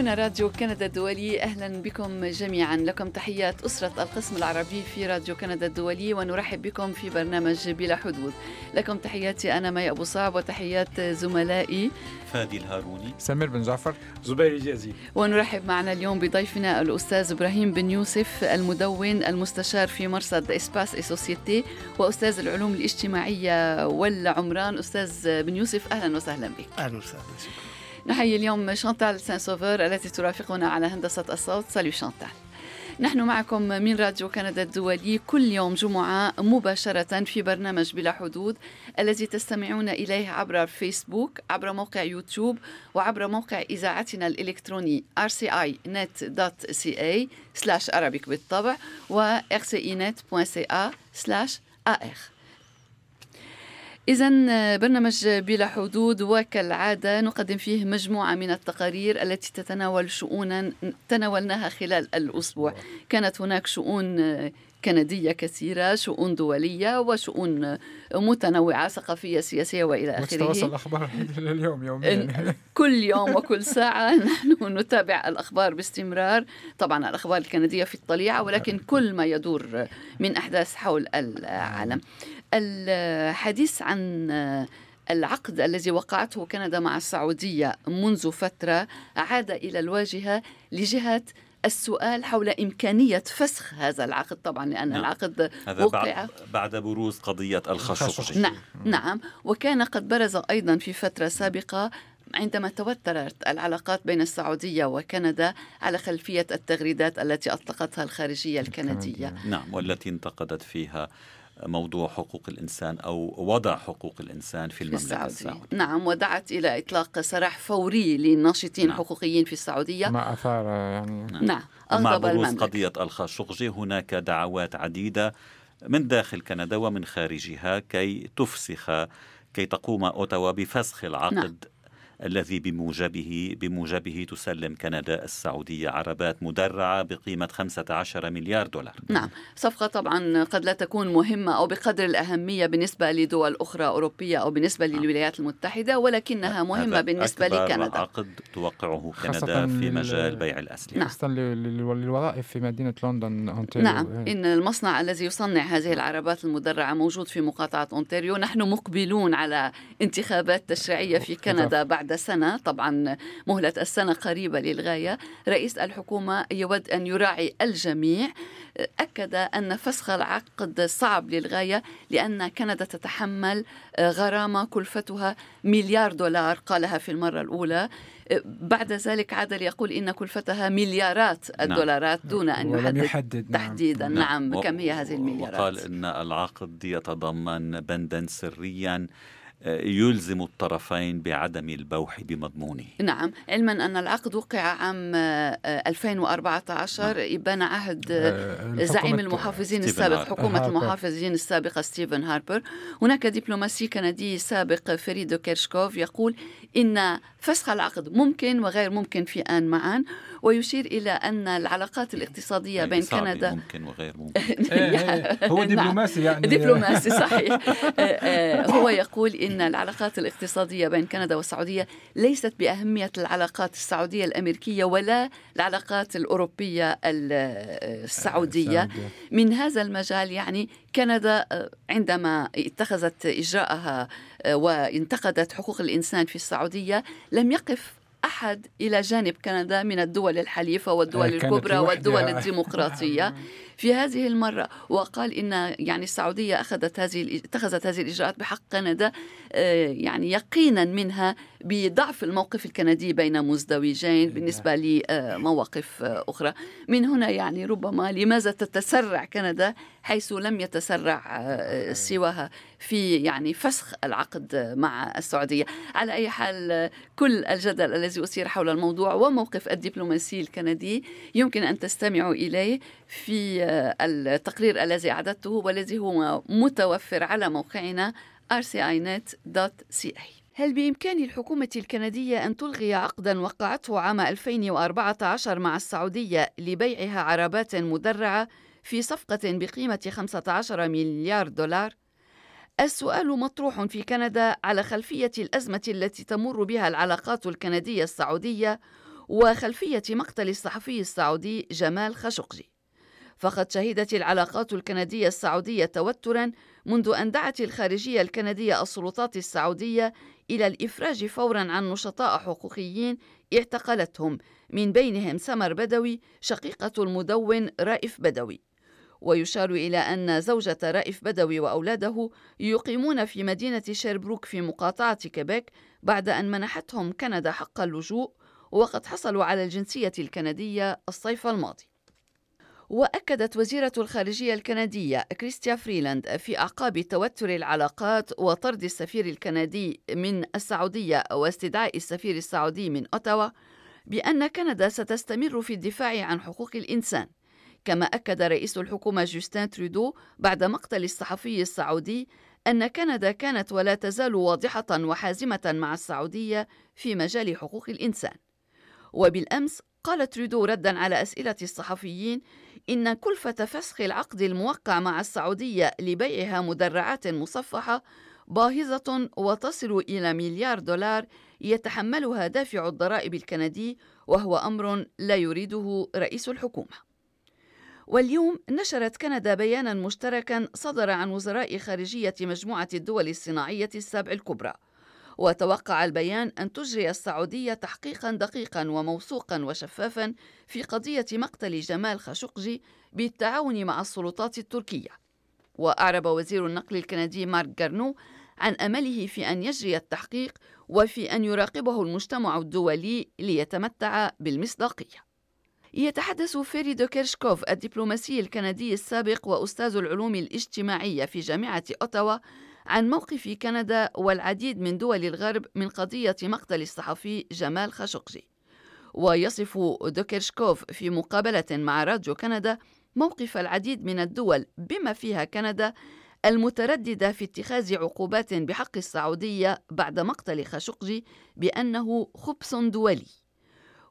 هنا راديو كندا الدولي. أهلا بكم جميعا. لكم تحيات أسرة القسم العربي في راديو كندا الدولي ونرحب بكم في برنامج بلا حدود. لكم تحياتي أنا مي أبو صعب وتحيات زملائي. فادي الهاروني. سمير بن جعفر. زبير جازي ونرحب معنا اليوم بضيفنا الأستاذ إبراهيم بن يوسف المدون المستشار في مرصد Espace et Société وأستاذ العلوم الاجتماعية والعمران. أستاذ بن يوسف أهلا وسهلا بك. أهلا وسهلا. نحيي اليوم شانتال سان سوفر التي ترافقنا على هندسة الصوت salut شانتال. نحن معكم من راديو كندا الدولي كل يوم جمعة مباشرة في برنامج بلا حدود الذي تستمعون إليه عبر فيسبوك عبر موقع يوتيوب وعبر موقع إذاعتنا الإلكتروني rcinet.ca slash arabic بالطبع و rcinet.ca slash ar إذا برنامج بلا حدود وكالعادة نقدم فيه مجموعة من التقارير التي تتناول شؤونا تناولناها خلال الأسبوع. كانت هناك شؤون كندية كثيرة شؤون دولية وشؤون متنوعة ثقافية سياسية وإلى آخره. وتتواصل الأخبار اليوم يوميا. كل يوم وكل ساعة نحن نتابع الأخبار باستمرار. طبعا الأخبار الكندية في الطليعة ولكن كل ما يدور من أحداث حول العالم. الحديث عن العقد الذي وقعته كندا مع السعودية منذ فترة عاد إلى الواجهة لجهة السؤال حول إمكانية فسخ هذا العقد. طبعا لأن نعم. العقد هذا وقع. بعد, بعد بروز قضية الخشوشي نعم. نعم. وكان قد برز أيضا في فترة سابقة عندما توترت العلاقات بين السعودية وكندا على خلفية التغريدات التي أطلقتها الخارجية الكندية. نعم والتي انتقدت فيها موضوع حقوق الإنسان أو وضع حقوق الإنسان في المملكة السعودية. نعم ودعت إلى إطلاق سراح فوري للناشطين نعم. حقوقيين في السعودية. ما أثار يعني. نعم, نعم. مع بروز قضية الخاشقجي هناك دعوات عديدة من داخل كندا ومن خارجها كي تفسخ كي تقوم أوتاوا بفسخ العقد نعم. الذي بموجبه بموجبه تسلم كندا السعودية عربات مدرعة بقيمة 15 مليار دولار. نعم. صفقة طبعا قد لا تكون مهمة أو بقدر الأهمية بالنسبة لدول أخرى أوروبية أو بالنسبة نعم. للولايات المتحدة ولكنها مهمة بالنسبة لكندا. عقد توقعه كندا في مجال بيع الأسلحة. نعم. خاصة للوظائف في مدينة لندن أونتاريو. نعم. إن المصنع الذي يصنع هذه العربات المدرعة موجود في مقاطعة أونتاريو. نحن مقبلون على انتخابات تشريعية في كندا بعد بعد سنة طبعا مهلة السنة قريبة للغاية رئيس الحكومة يود أن يراعي الجميع أكد أن فسخ العقد صعب للغاية لأن كندا تتحمل غرامة كلفتها مليار دولار قالها في المرة الأولى بعد ذلك عاد ليقول إن كلفتها مليارات نعم. الدولارات دون أن يحدد, يحدد نعم. تحديدا نعم, نعم. كم هي هذه المليارات وقال إن العقد يتضمن بندا سريا يلزم الطرفين بعدم البوح بمضمونه. نعم علما أن العقد وقع عام 2014 نعم. إبان عهد آه، زعيم المحافظين السابق حكومة المحافظين السابقة ستيفن هاربر. هناك دبلوماسي كندي سابق فيري دو كيركوف يقول إن فسخ العقد ممكن وغير ممكن في آن معا. ويشير إلى أن العلاقات الاقتصادية بين كندا ممكن وغير ممكن. هو نعم. دبلوماسي يعني. دبلوماسي صحيح. آه، آه، هو يقول إن العلاقات الاقتصادية بين كندا والسعودية ليست بأهمية العلاقات السعودية الأمريكية ولا العلاقات الأوروبية السعودية. من هذا المجال يعني كندا آه، عندما اتخذت إجراءها وانتقدت حقوق الإنسان في السعودية لم يقف أحد إلى جانب كندا من الدول الحليفة والدول الكبرى والدول الديمقراطية. في هذه المرة وقال إن يعني السعودية أخذت هذه اتخذت هذه الإجراءات بحق كندا آه، يعني يقينا منها بضعف الموقف الكندي بين مزدوجين بالنسبة لمواقف أخرى. من هنا يعني ربما لماذا تتسرع كندا حيث لم يتسرع آه، سواها في يعني فسخ العقد مع السعودية. على أي حال كل الجدل الذي أثير حول الموضوع وموقف الدبلوماسي الكندي يمكن أن تستمعوا إليه في التقرير الذي أعددته والذي هو متوفر على موقعنا rcinet.ca هل بإمكان الحكومة الكندية أن تلغي عقدا وقعته عام 2014 مع السعودية لبيعها عربات مدرعة في صفقة بقيمة 15 مليار دولار؟ السؤال مطروح في كندا على خلفية الأزمة التي تمر بها العلاقات الكندية السعودية وخلفية مقتل الصحفي السعودي جمال خاشقجي فقد شهدت العلاقات الكندية السعودية توترا منذ أن دعت الخارجية الكندية السلطات السعودية إلى الإفراج فورا عن نشطاء حقوقيين اعتقلتهم من بينهم سمر بدوي شقيقة المدون رائف بدوي. ويشار إلى أن زوجة رائف بدوي وأولاده يقيمون في مدينة شيربروك في مقاطعة كيبيك بعد أن منحتهم كندا حق اللجوء وقد حصلوا على الجنسية الكندية الصيف الماضي. وأكدت وزيرة الخارجية الكندية كريستيا فريلاند في أعقاب توتر العلاقات وطرد السفير الكندي من السعودية واستدعاء السفير السعودي من أوتاوا بأن كندا ستستمر في الدفاع عن حقوق الإنسان. كما أكد رئيس الحكومة جوستين ترودو بعد مقتل الصحفي السعودي أن كندا كانت ولا تزال واضحة وحازمة مع السعودية في مجال حقوق الإنسان. وبالأمس قال ترودو ردا على أسئلة الصحفيين إن كلفة فسخ العقد الموقع مع السعودية لبيعها مدرعات مصفحة باهظة وتصل إلى مليار دولار يتحملها دافع الضرائب الكندي وهو أمر لا يريده رئيس الحكومة. واليوم نشرت كندا بيانا مشتركا صدر عن وزراء خارجية مجموعة الدول الصناعية السبع الكبرى. وتوقع البيان أن تجري السعودية تحقيقا دقيقا وموثوقا وشفافا في قضية مقتل جمال خاشقجي بالتعاون مع السلطات التركية. وأعرب وزير النقل الكندي مارك جارنو عن أمله في أن يجري التحقيق وفي أن يراقبه المجتمع الدولي ليتمتع بالمصداقية. يتحدث فيري دوكيرشكوف الدبلوماسي الكندي السابق وأستاذ العلوم الاجتماعية في جامعة أوتاوا عن موقف كندا والعديد من دول الغرب من قضية مقتل الصحفي جمال خاشقجي. ويصف دوكيرشكوف في مقابلة مع راديو كندا موقف العديد من الدول بما فيها كندا المترددة في اتخاذ عقوبات بحق السعودية بعد مقتل خاشقجي بأنه خبث دولي.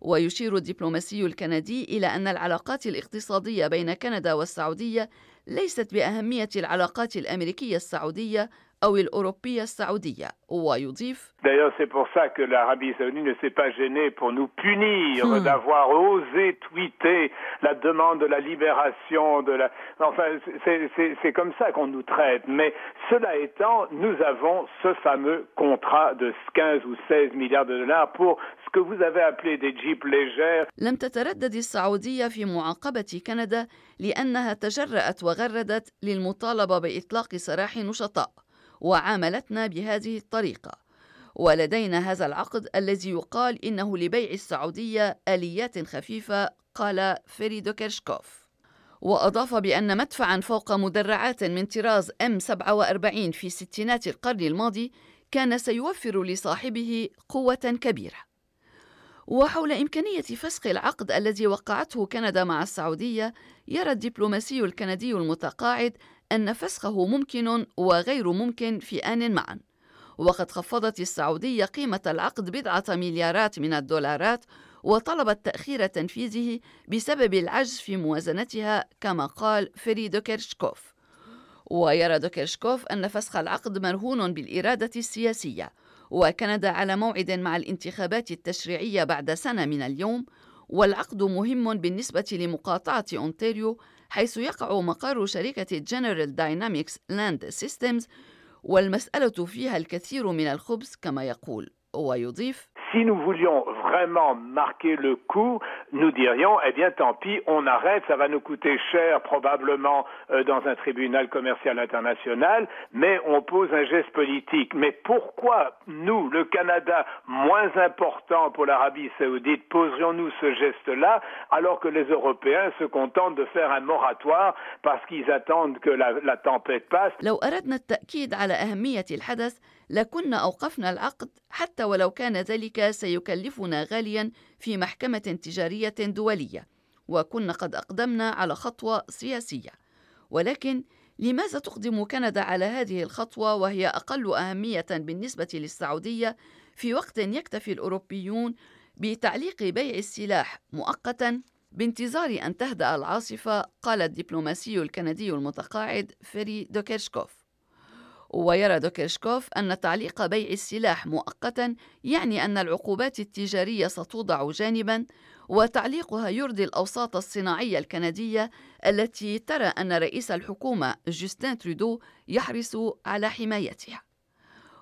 ويشير الدبلوماسي الكندي إلى أن العلاقات الاقتصادية بين كندا والسعودية ليست بأهمية العلاقات الأمريكية السعودية أو الأوروبية السعودية ويضيف D'ailleurs, c'est pour ça que l'Arabie saoudite ne s'est pas gênée pour nous punir hmm. d'avoir osé tweeter la demande de la libération de la... Enfin, c'est comme ça qu'on nous traite. Mais cela étant, nous avons ce fameux contrat de 15 ou 16 milliards de dollars pour ce que vous avez appelé des jeeps légères. لم تتردد السعودية في معاقبة كندا لأنها تجرأت وغردت للمطالبة بإطلاق سراح نشطاء وعاملتنا بهذه الطريقة. ولدينا هذا العقد الذي يقال إنه لبيع السعودية آليات خفيفة قال فريدو كيرشكوف. وأضاف بأن مدفعا فوق مدرعات من طراز M47 في ستينات القرن الماضي كان سيوفر لصاحبه قوة كبيرة. وحول إمكانية فسخ العقد الذي وقعته كندا مع السعودية يرى الدبلوماسي الكندي المتقاعد أن فسخه ممكن وغير ممكن في آن معا. وقد خفضت السعودية قيمة العقد بضعة مليارات من الدولارات وطلبت تأخير تنفيذه بسبب العجز في موازنتها كما قال فري دوكيرشكوف ويرى دوكيرشكوف أن فسخ العقد مرهون بالإرادة السياسية. وكندا على موعد مع الانتخابات التشريعية بعد سنة من اليوم والعقد مهم بالنسبة لمقاطعة أونتاريو حيث يقع مقر شركة General Dynamics Land Systems والمسألة فيها الكثير من الخبز كما يقول ويضيف Si nous voulions vraiment marquer le coup, nous dirions, eh bien tant pis, on arrête, ça va nous coûter cher probablement euh, dans un tribunal commercial international, mais on pose un geste politique. Mais pourquoi nous, le Canada, moins important pour l'Arabie saoudite, poserions-nous ce geste-là alors que les Européens se contentent de faire un moratoire parce qu'ils attendent que la, la tempête passe? لكنا أوقفنا العقد حتى ولو كان ذلك سيكلفنا غاليا في محكمة تجارية دولية وكنا قد أقدمنا على خطوة سياسية. ولكن لماذا تقدم كندا على هذه الخطوة وهي أقل أهمية بالنسبة للسعودية في وقت يكتفي الأوروبيون بتعليق بيع السلاح مؤقتا؟ بانتظار أن تهدأ العاصفة قال الدبلوماسي الكندي المتقاعد فيري دوكيرشكوف ويرى دوكيرشكوف أن تعليق بيع السلاح مؤقتا يعني أن العقوبات التجارية ستوضع جانبا وتعليقها يرضي الأوساط الصناعية الكندية التي ترى أن رئيس الحكومة جوستين ترودو يحرص على حمايتها.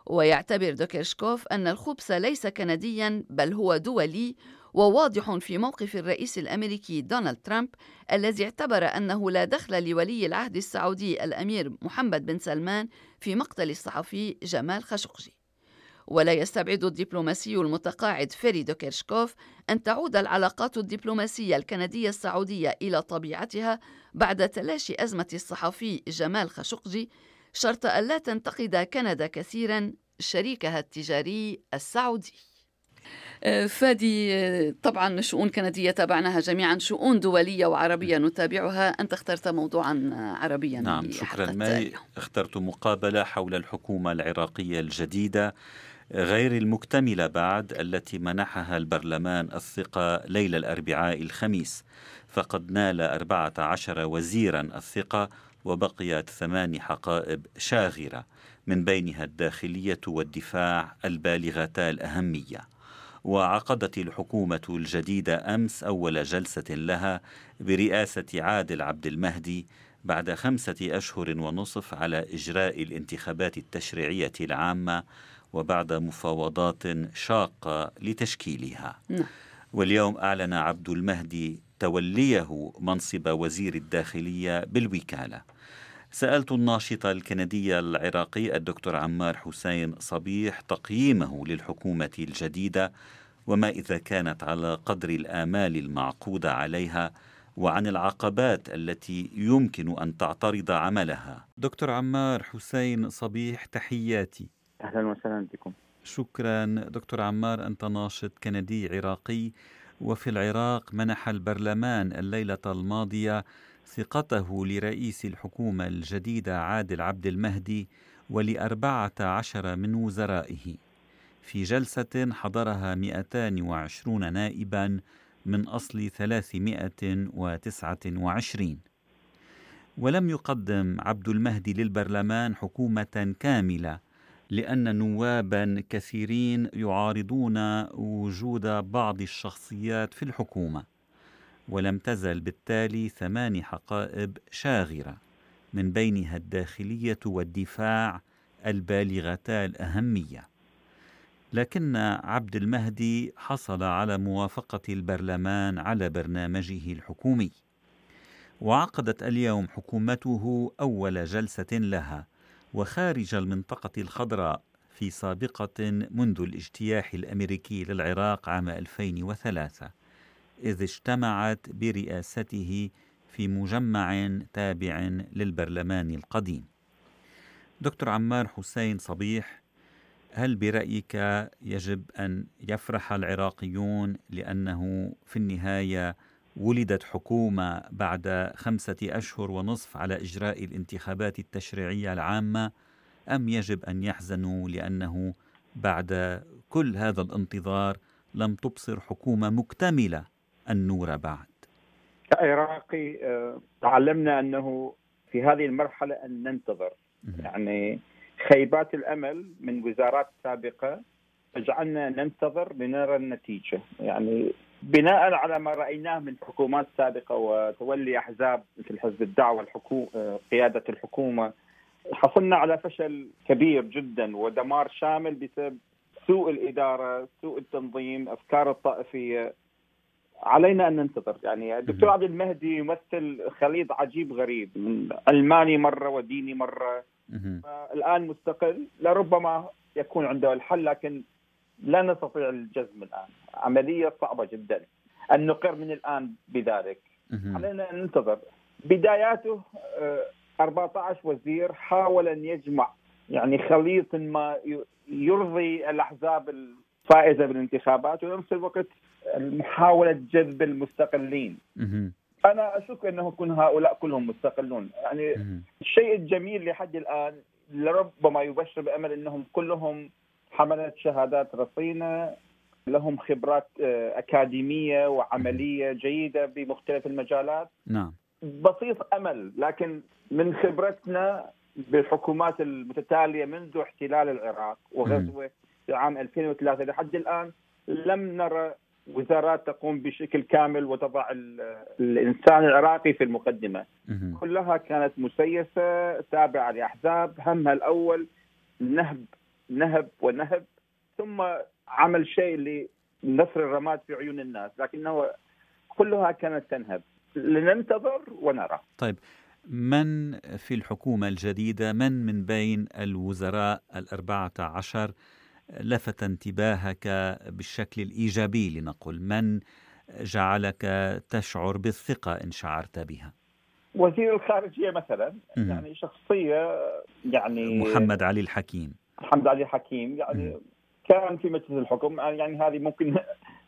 ويعتبر دوكيرشكوف أن الخبز ليس كنديا بل هو دولي وواضح في موقف الرئيس الأمريكي دونالد ترامب الذي اعتبر أنه لا دخل لولي العهد السعودي الأمير محمد بن سلمان في مقتل الصحفي جمال خاشقجي. ولا يستبعد الدبلوماسي المتقاعد فيري كيرشكوف أن تعود العلاقات الدبلوماسية الكندية السعودية إلى طبيعتها بعد تلاشي أزمة الصحفي جمال خاشقجي شرط ألا تنتقد كندا كثيرا شريكها التجاري السعودي. فادي آه، طبعا شؤون كندية تابعناها جميعا شؤون دولية وعربية نتابعها. أنت اخترت موضوعا عربيا نعم شكرا. ماي اخترت مقابلة حول الحكومة العراقية الجديدة غير المكتملة بعد التي منحها البرلمان الثقة ليلة الأربعاء الخميس. فقد نال أربعة عشر وزيرا الثقة وبقيت ثمان حقائب شاغرة. من بينها الداخلية والدفاع البالغتا الأهمية. وعقدت الحكومة الجديدة أمس أول جلسة لها برئاسة عادل عبد المهدي بعد خمسة أشهر ونصف على إجراء الانتخابات التشريعية العامة وبعد مفاوضات شاقة لتشكيلها نعم. واليوم أعلن عبد المهدي توليه منصب وزير الداخلية بالوكالة سألت الناشط الكندي العراقي الدكتور عمار حسين صبيح تقييمه للحكومة الجديدة وما إذا كانت على قدر الآمال المعقودة عليها وعن العقبات التي يمكن أن تعترض عملها. دكتور عمار حسين صبيح تحياتي. أهلا وسهلا بكم. شكرا. دكتور عمار أنت ناشط كندي عراقي وفي العراق منح البرلمان الليلة الماضية ثقته لرئيس الحكومة الجديدة عادل عبد المهدي ولأربعة عشر من وزرائه. في جلسة حضرها 220 نائبا من أصل 329 ولم يقدم عبد المهدي للبرلمان حكومة كاملة لأن نوابا كثيرين يعارضون وجود بعض الشخصيات في الحكومة. ولم تزل بالتالي ثمان حقائب شاغرة من بينها الداخلية والدفاع البالغتا الأهمية. لكن عبد المهدي حصل على موافقة البرلمان على برنامجه الحكومي. وعقدت اليوم حكومته أول جلسة لها وخارج المنطقة الخضراء في سابقة منذ الاجتياح الأمريكي للعراق عام 2003 إذ اجتمعت برئاسته في مجمع تابع للبرلمان القديم. دكتور عمار حسين صبيح هل برأيك يجب أن يفرح العراقيون لأنه في النهاية ولدت حكومة بعد خمسة أشهر ونصف على إجراء الانتخابات التشريعية العامة أم يجب أن يحزنوا لأنه بعد كل هذا الانتظار لم تبصر حكومة مكتملة النور بعد. كعراقي آه، تعلمنا أنه في هذه المرحلة أن ننتظر. يعني خيبات الأمل من وزارات سابقة تجعلنا ننتظر لنرى النتيجة. يعني بناء على ما رأيناه من حكومات سابقة وتولي أحزاب مثل حزب الدعوة الحكومة قيادة الحكومة. حصلنا على فشل كبير جدا ودمار شامل بسبب سوء الإدارة، سوء التنظيم، أفكار الطائفية. علينا أن ننتظر. يعني الدكتور عبد المهدي يمثل خليط عجيب غريب. من علماني مرة وديني مرة. الآن مستقل. لربما يكون عنده الحل لكن لا نستطيع الجزم الآن. عملية صعبة جدا. أن نقر من الآن بذلك. علينا أن ننتظر. بداياته 14 آه، وزير حاول أن يجمع يعني خليط ما يرضي الأحزاب الفائزة بالانتخابات وفي الوقت محاوله جذب المستقلين. أنا أشك أنه يكون هؤلاء كلهم مستقلون. يعني الشيء الجميل لحد الآن لربما يبشر بأمل أنهم كلهم حمله شهادات رصينة لهم خبرات آه، أكاديمية وعملية جيدة بمختلف المجالات. نعم. بسيط أمل لكن من خبرتنا بالحكومات المتتالية منذ احتلال العراق وغزوه في عام 2003 لحد الآن لم نرى وزارات تقوم بشكل كامل وتضع الإنسان العراقي في المقدمة. كلها كانت مسيسة تابعة لأحزاب همها الأول نهب نهب ونهب ثم عمل شيء لنصر الرماد في عيون الناس لكنه كلها كانت تنهب. لننتظر ونرى. طيب من في الحكومة الجديدة؟ من من بين الوزراء الأربعة عشر؟ لفت انتباهك بالشكل الإيجابي لنقل من جعلك تشعر بالثقة إن شعرت بها؟ وزير الخارجية مثلا يعني شخصية يعني محمد علي الحكيم. محمد علي الحكيم يعني كان في مجلس الحكم يعني هذه ممكن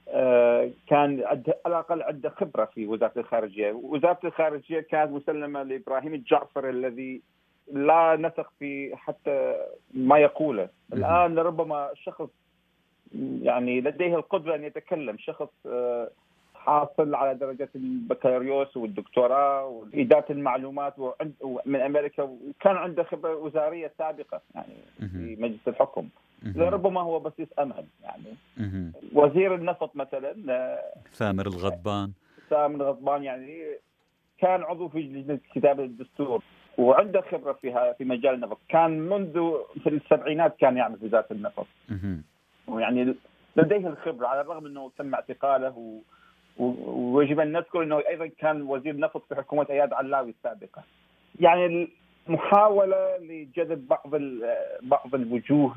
آه، كان على الأقل عنده خبرة في وزارة الخارجية، وزارة الخارجية كانت مسلمة لإبراهيم الجعفر الذي لا نثق في حتى ما يقوله، الآن ربما شخص يعني لديه القدرة أن يتكلم، شخص آه، حاصل على درجة البكالوريوس والدكتوراه وإدارة المعلومات من أمريكا وكان عنده خبرة وزارية سابقة يعني في مجلس الحكم. لربما هو بسيط امل يعني. وزير النفط مثلا ثامر الغضبان. ثامر الغضبان يعني كان عضو في لجنه كتابه الدستور. وعنده خبرة فيها في مجال النفط. كان منذ في السبعينات كان يعمل في ذات النفط. ويعني لديه الخبرة على الرغم إنه تم اعتقاله و... ويجب أن نذكر إنه أيضا كان وزير نفط في حكومة أياد علاوي السابقة. يعني محاوله لجذب بعض بعض الوجوه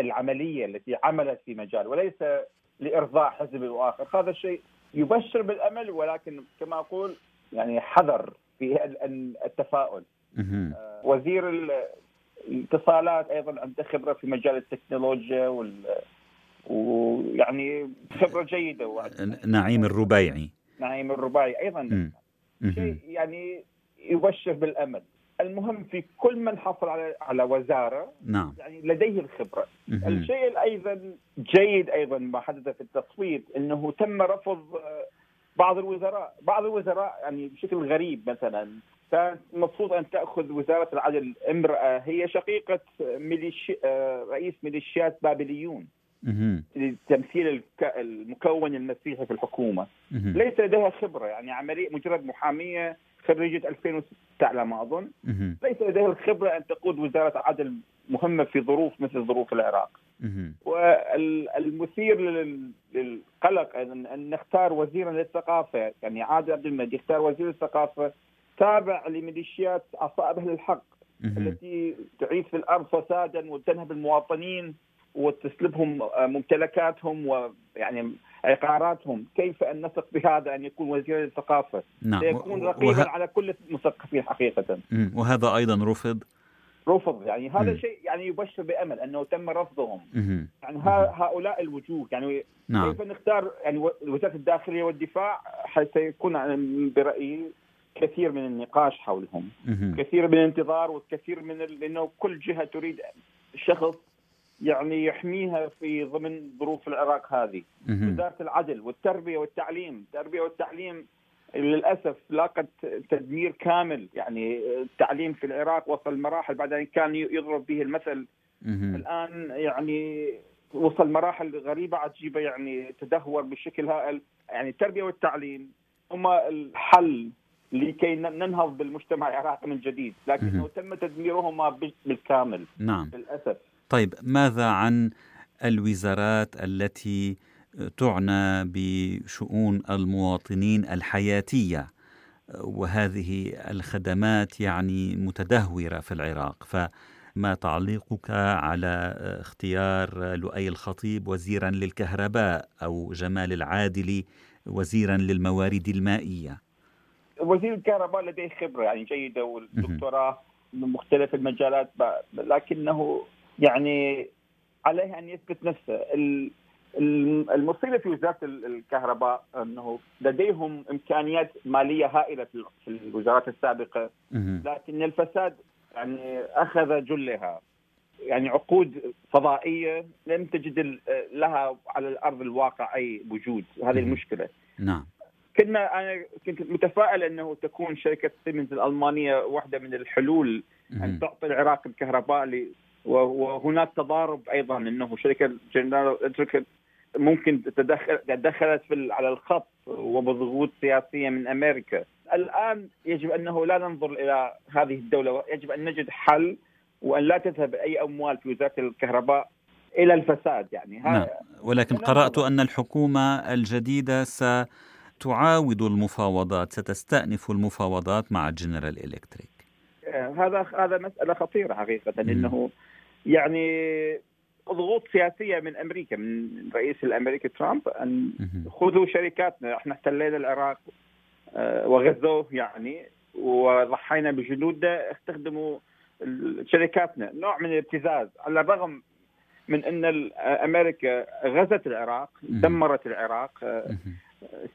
العملية التي عملت في مجال وليس لإرضاء حزب واخر، هذا الشيء يبشر بالأمل ولكن كما أقول يعني حذر في التفاؤل. آه، وزير الاتصالات أيضا عنده خبرة في مجال التكنولوجيا وال ويعني خبرة جيدة نعيم الربيعي. نعيم الربيعي أيضا. شيء يعني يبشر بالأمل. المهم في كل من حصل على على وزارة نعم. يعني لديه الخبرة. الشيء أيضا جيد أيضا ما حدث في التصويت إنه تم رفض آه، بعض الوزراء بعض الوزراء يعني بشكل غريب مثلا. كانت المفروض أن تأخذ وزارة العدل امرأة هي شقيقة ميليشي آه، رئيس ميليشيات بابليون لتمثيل المكون المسيحي في الحكومة. ليس لديها خبرة يعني عمليه مجرد محامية خريجة 2006 على ما أظن. ليس لديها الخبرة أن تقود وزارة عدل مهمة في ظروف مثل ظروف العراق. والمثير للقلق أن نختار وزيرا للثقافة يعني عادل عبد المجيد يختار وزير الثقافة تابع لميليشيات اصحاب أهل الحق التي تعيث في الأرض فسادا وتنهب المواطنين وتسلبهم ممتلكاتهم ويعني عقاراتهم. كيف أن نثق بهذا أن يكون وزير الثقافة؟ نعم. سيكون رقيبا وه... على كل المثقفين حقيقة. وهذا أيضا رفض رفض يعني هذا. شيء يعني يبشر بأمل أنه تم رفضهم. يعني هؤلاء الوجوه يعني نعم. كيف نختار يعني وزارة الداخلية والدفاع سيكون برأيي كثير من النقاش حولهم. كثير من الانتظار وكثير من. لأنه كل جهة تريد شخص يعني يحميها في ضمن ظروف العراق هذه وزارة العدل والتربية والتعليم التربية والتعليم للأسف لاقت تدمير كامل يعني التعليم في العراق وصل مراحل بعد ان كان يضرب به المثل. الآن يعني وصل مراحل غريبة عجيبة يعني تدهور بشكل هائل. يعني التربية والتعليم هما الحل لكي ننهض بالمجتمع العراقي من جديد. لكنه تم تدميرهما بالكامل نعم. للأسف. طيب ماذا عن الوزارات التي تعنى بشؤون المواطنين الحياتية وهذه الخدمات يعني متدهورة في العراق. فما تعليقك على اختيار لؤي الخطيب وزيرا للكهرباء أو جمال العادلي وزيرا للموارد المائية؟ وزير الكهرباء لديه خبرة يعني جيدة والدكتوراه من مختلف المجالات لكنه يعني عليه أن يثبت نفسه. المصيبة في وزارة الكهرباء إنه لديهم إمكانيات مالية هائلة في الوزارات السابقة لكن الفساد يعني أخذ جلها. يعني عقود فضائية لم تجد لها على الأرض الواقع أي وجود. هذه المشكلة. نعم. كنا أنا كنت متفائل إنه تكون شركة سيمنز الألمانية واحدة من الحلول أن تعطي العراق الكهرباء وهناك تضارب أيضا إنه شركة جنرال الكتريك ممكن تدخل تدخلت في على الخط وبضغوط سياسية من أمريكا. الآن يجب أنه لا ننظر إلى هذه الدولة، يجب أن نجد حل وأن لا تذهب أي أموال في وزارة الكهرباء إلى الفساد يعني نعم. ولكن قرأت أن الحكومة الجديدة ستعاود المفاوضات ستستأنف المفاوضات مع جنرال إلكتريك هذا هذا مسألة خطيرة حقيقة إنه يعني ضغوط سياسية من أمريكا من الرئيس الأمريكي ترامب أن خذوا شركاتنا. إحنا احتلينا العراق آه، وغزوه يعني وضحينا بجنودنا. استخدموا شركاتنا. نوع من الابتزاز. على الرغم من أن أمريكا غزت العراق دمرت العراق آه،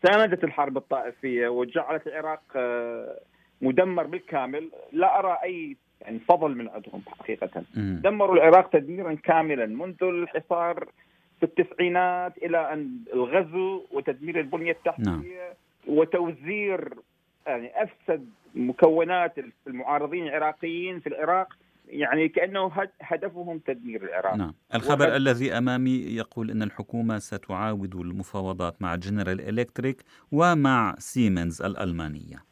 ساندت الحرب الطائفية وجعلت العراق آه، مدمر بالكامل. لا أرى أي يعني فضل من عندهم حقيقة. دمروا العراق تدميرا كاملا منذ الحصار في التسعينات إلى أن الغزو وتدمير البنية التحتية نعم. وتوزير يعني أفسد مكونات المعارضين العراقيين في العراق يعني كأنه هدفهم تدمير العراق. نعم. الخبر وهد... الذي أمامي يقول إن الحكومة ستعاود المفاوضات مع جنرال إلكتريك ومع سيمنز الألمانية.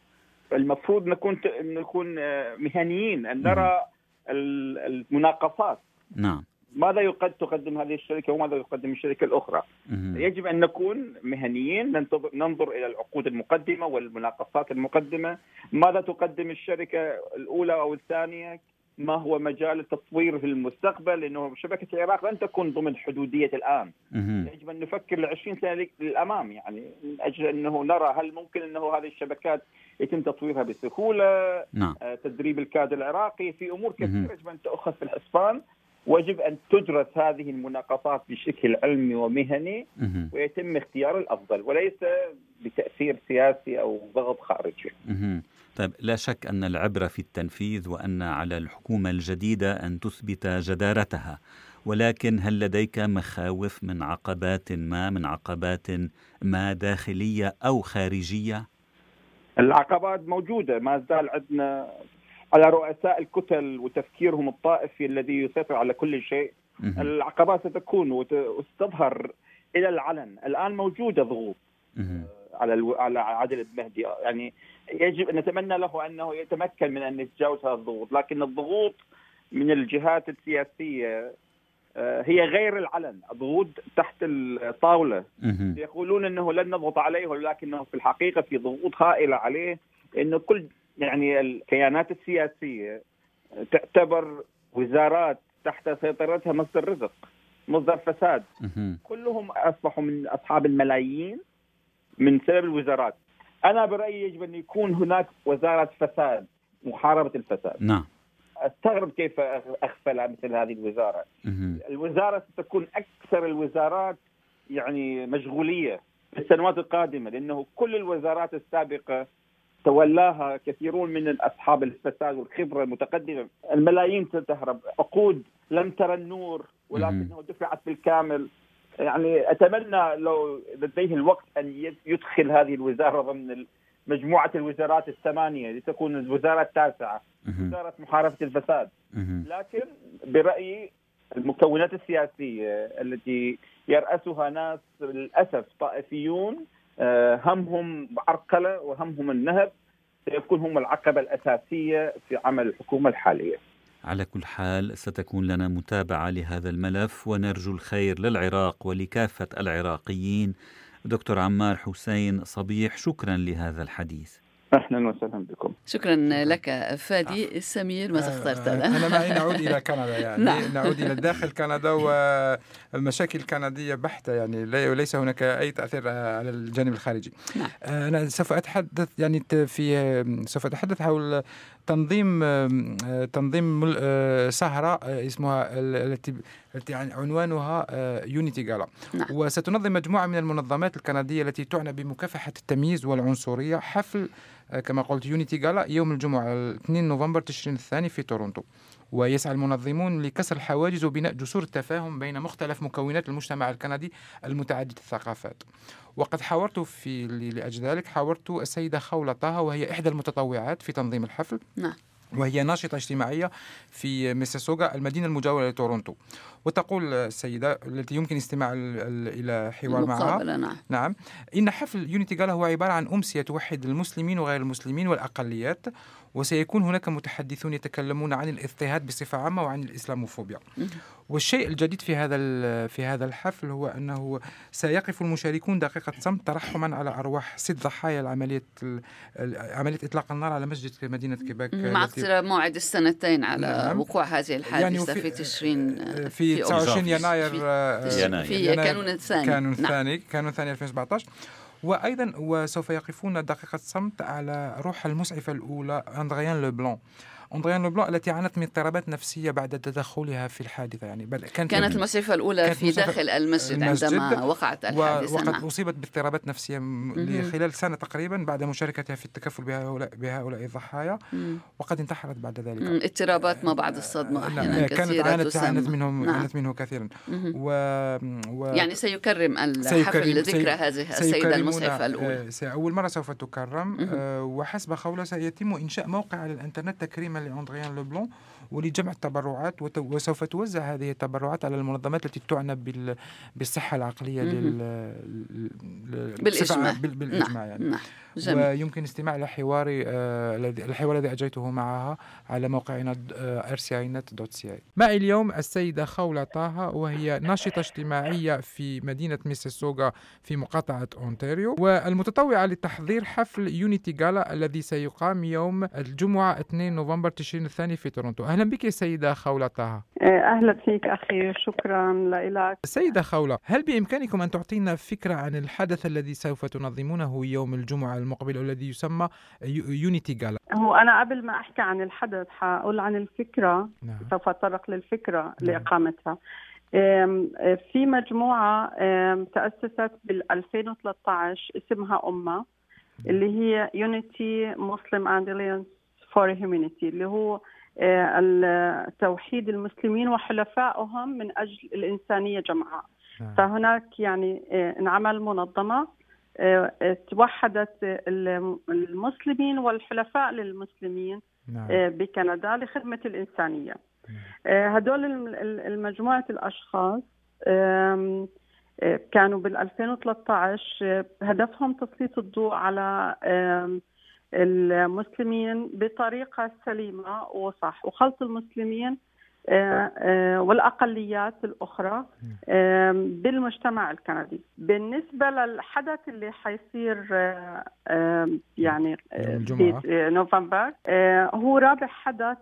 المفروض نكون نكون آه، مهنيين أن نرى المناقصات. نعم. ماذا يقد تقدم هذه الشركة وماذا يقدم الشركة الأخرى؟ مم. يجب أن نكون مهنيين ننظر إلى العقود المقدمة والمناقصات المقدمة. ماذا تقدم الشركة الأولى أو الثانية؟ ما هو مجال التطوير في المستقبل لأنه شبكة العراق لن تكون ضمن حدودية الآن. يجب أن نفكر ل 20 سنه للأمام يعني من أجل أنه نرى هل ممكن أنه هذه الشبكات يتم تطويرها بسهولة نعم. آه تدريب الكادر العراقي في أمور كثيرة يجب أن تؤخذ في الحسبان. ويجب أن تدرس هذه المناقصات بشكل علمي ومهني ويتم اختيار الأفضل وليس بتأثير سياسي أو ضغط خارجي. طيب لا شك أن العبره في التنفيذ وأن على الحكومة الجديدة أن تثبت جدارتها ولكن هل لديك مخاوف من عقبات ما من عقبات ما داخلية أو خارجية؟ العقبات موجودة ما زال عندنا على رؤساء الكتل وتفكيرهم الطائفي الذي يسيطر على كل شيء. العقبات ستكون وستظهر إلى العلن. الآن موجودة ضغوط على على عادل المهدي. يعني يجب نتمنى له أنه يتمكن من أن يتجاوز هذه الضغوط لكن الضغوط من الجهات السياسية آه، هي غير العلن. الضغوط تحت الطاولة. يقولون إنه لن نضغط عليه ولكنه في الحقيقة في ضغوط هائله عليه إنه كل يعني الكيانات السياسية تعتبر وزارات تحت سيطرتها مصدر رزق مصدر فساد. كلهم أصبحوا من أصحاب الملايين من سبب الوزارات. أنا برأيي يجب أن يكون هناك وزارة فساد محاربة الفساد. نعم. أستغرب كيف أغفل مثل هذه الوزارة. الوزارة ستكون أكثر الوزارات يعني مشغولية في السنوات القادمة لأنه كل الوزارات السابقة تولاها كثيرون من أصحاب الفساد والخبرة المتقدمة، الملايين ستهرب، عقود لم ترى النور ولكنه دفعت بالكامل. يعني أتمنى لو لديه الوقت أن يدخل هذه الوزارة ضمن مجموعة الوزارات الثمانية لتكون الوزارة التاسعة وزارة محاربة الفساد. لكن برأيي المكونات السياسية التي يرأسها ناس للأسف طائفيون آه، همهم عرقلة وهمهم النهب سيكون هم العقبة الأساسية في عمل الحكومة الحالية. على كل حال ستكون لنا متابعة لهذا الملف ونرجو الخير للعراق ولكافة العراقيين. دكتور عمار حسين صبيح شكرا لهذا الحديث. أهلا وسهلا بكم شكرا لك فادي سمير ماذا اخترت أنا؟ أنا معي نعود إلى كندا يعني نعم. نعود إلى داخل كندا والمشاكل الكنديه بحتة يعني ليس هناك أي تأثير على الجانب الخارجي نعم. أنا سوف أتحدث يعني في سوف أتحدث حول تنظيم تنظيم سهرة اسمها التي التي عنوانها يونيتي جالا نعم. وستنظم مجموعة من المنظمات الكندية التي تعنى بمكافحة التمييز والعنصرية حفل آه، كما قلت يونيتي جالا يوم الجمعة 2 نوفمبر تشرين الثاني في تورونتو. ويسعى المنظمون لكسر الحواجز وبناء جسور التفاهم بين مختلف مكونات المجتمع الكندي المتعدد الثقافات. وقد حاورت في لأجل ذلك حاورت السيدة خولة طه وهي إحدى المتطوعات في تنظيم الحفل. نعم. وهي ناشطة اجتماعية في ميسيسوغا المدينة المجاورة لتورونتو. وتقول السيدة التي يمكن استماع إلى حوار معها. نعم. نعم. إن حفل يونيتي جالا هو عبارة عن أمسية توحد المسلمين وغير المسلمين والأقليات وسيكون هناك متحدثون يتكلمون عن الاضطهاد بصفة عامة وعن الإسلاموفوبيا. والشيء الجديد في هذا في هذا الحفل هو أنه سيقف المشاركون دقيقة صمت ترحما على أرواح ست ضحايا العملية عملية إطلاق النار على مسجد مدينة كيبيك مع اقتراب موعد السنتين على نعم. وقوع هذه الحادثة يعني في, في تشرين في, في 29 يناير في, في كانون الثاني. كانون الثاني نعم. كانون الثاني 2017 وأيضا وسوف يقفون دقيقة صمت على روح المسعفة الأولى أندريان لوبلون أندريان لوبلون التي عانت من اضطرابات نفسية بعد تدخلها في الحادثة. يعني بل كان كانت المسعفة الأولى في داخل المسجد, المسجد عندما وقعت الحادثة. وقد نعم. أصيبت باضطرابات نفسية خلال سنة تقريبا بعد مشاركتها في التكفل بهؤلاء, بهؤلاء الضحايا. وقد انتحرت بعد ذلك. اضطرابات ما بعد الصدمة أحيانا نعم. كانت عانت عانت منهم نعم. عانت منه كثيرا. و... و... يعني سيكرم الحفل لذكرى هذه السيدة الأولى. آه، أول مرة سوف تكرم. آه، وحسب قوله سيتم إنشاء موقع على الإنترنت تكريما لأندريان لوبلون ولجمع التبرعات وسوف توزع هذه التبرعات على المنظمات التي تعنى بالصحة العقلية لل... بالإجماع بالإجماع نعم. يعني نعم. جميل. ويمكن استماع لحواري الحوار الذي أجريته معها على موقعنا rcinet.ca معي اليوم السيدة خولة طه وهي ناشطة اجتماعية في مدينة ميسيسوغا في مقاطعة أونتاريو والمتطوعة لتحضير حفل يونيتي جالا الذي سيقام يوم الجمعة 2 نوفمبر تشرين الثاني في تورونتو. أهلا بك سيدة خولة طه. أهلا فيك أخي شكرا لك سيدة خولة هل بإمكانكم أن تعطينا فكرة عن الحدث الذي سوف تنظمونه يوم الجمعة المقبل الذي يسمى يونيتي جالا هو أنا قبل ما أحكي عن الحدث حأقول عن الفكرة نعم. سوف أتطرق للفكرة نعم. لإقامتها في مجموعة تأسست بال 2013 اسمها أمة اللي هي Unity Muslim Alliance for Humanity اللي هو توحيد المسلمين وحلفائهم من أجل الإنسانية جمعاء نعم. فهناك يعني انعمل منظمة توحدت المسلمين والحلفاء للمسلمين نعم. آه، بكندا لخدمة الإنسانية نعم. آه، هدول المجموعة الأشخاص آه، كانوا بال 2013 هدفهم تسليط الضوء على المسلمين بطريقة سليمة وصح وخلط المسلمين آه، آه، والأقليات الأخرى بالمجتمع الكندي. بالنسبة للحدث اللي حيصير يعني في نوفمبر آه، هو رابع حدث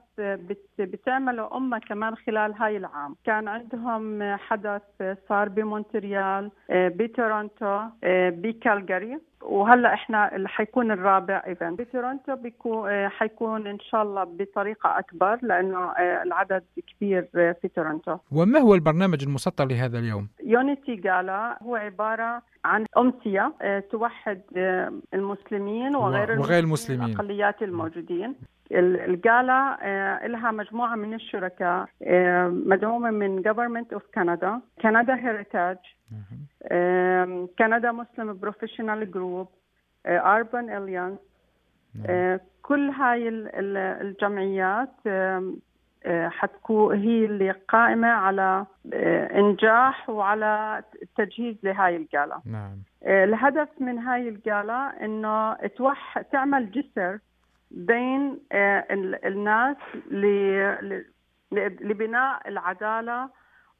بتعمله أمة كمان خلال هاي العام. كان عندهم حدث صار بمونتريال بتورونتو بكالجاري وهلأ إحنا اللي حيكون الرابع event بتورونتو بيكون حيكون إن شاء الله بطريقة أكبر لأنه العدد كبير في تورونتو. وما هو البرنامج المسطر لهذا اليوم؟ Unity Gala هو عبارة عن أمسية توحد المسلمين وغير, وغير المسلمين. الأقليات الموجودين. ال Gala لها مجموعة من الشركاء مدعومة من Government of Canada Canada Heritage Canada Muslim Professional Group Urban Alliance كل هاي الجمعيات حتكون هي اللي قائمة على إنجاح وعلى التجهيز لهاي الجالة. نعم. الهدف من هاي الجالة إنه توح تعمل جسر بين الناس لبناء العدالة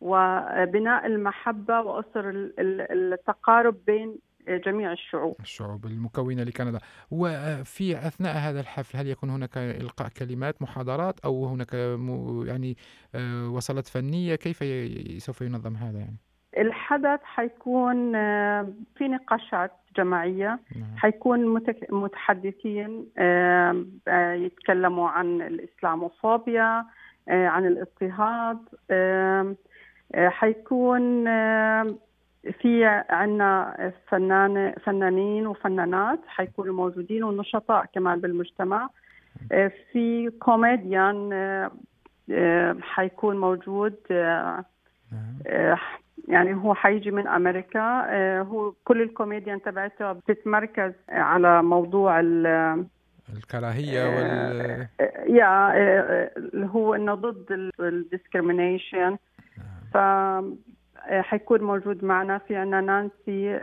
وبناء المحبة وأسر التقارب بين جميع الشعوب. الشعوب المكونة لكندا. وفي أثناء هذا الحفل هل يكون هناك إلقاء كلمات محاضرات أو هناك يعني آه، وصلات فنية؟ كيف سوف ينظم هذا يعني؟ الحدث حيكون آه، في نقاشات جماعية نعم. حيكون متحدثين آه، يتكلموا عن الإسلاموفوبيا عن الاضطهاد آه، حيكون آه، في عنا فنان فنانين وفنانات حيكونوا موجودين ونشطاء كمان بالمجتمع آه، في كوميديان حيكون موجود يعني هو حيجي من أمريكا. هو كل الكوميديان تبعته بتتمركز على موضوع الكراهية وال يا اللي هو إنه ضد ال discrimination ف حيكون موجود معنا. في عنا نانسي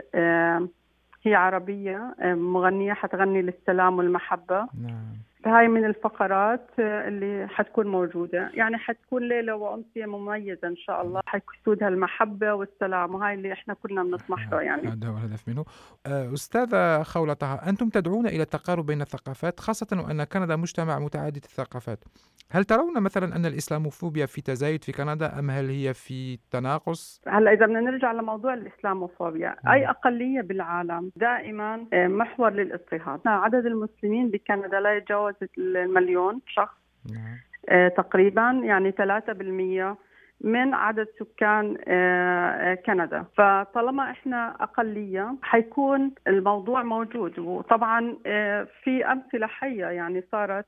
هي عربية مغنية حتغني للسلام والمحبة. نعم. هاي من الفقرات اللي حتكون موجودة. يعني حتكون ليلة وأمسية مميزة إن شاء الله. حيسودها المحبة والسلام وهاي اللي إحنا كنا بنطمح له يعني. هذا هو الهدف منه. آه، أستاذة خولة طه أنتم تدعون إلى التقارب بين الثقافات خاصة وأن كندا مجتمع متعدد الثقافات. هل ترون مثلا أن الإسلاموفوبيا في تزايد في كندا أم هل هي في تناقص؟ هلأ إذا بدنا نرجع لموضوع الإسلاموفوبيا أي. أقلية بالعالم؟ دائما آه، محور للاضطهاد. عدد المسلمين بكندا لا يتجاوز المليون شخص نعم. آه، تقريبا يعني 3% من عدد سكان آه، آه، كندا. فطالما إحنا أقلية حيكون الموضوع موجود. وطبعا آه، في أمثلة حية يعني صارت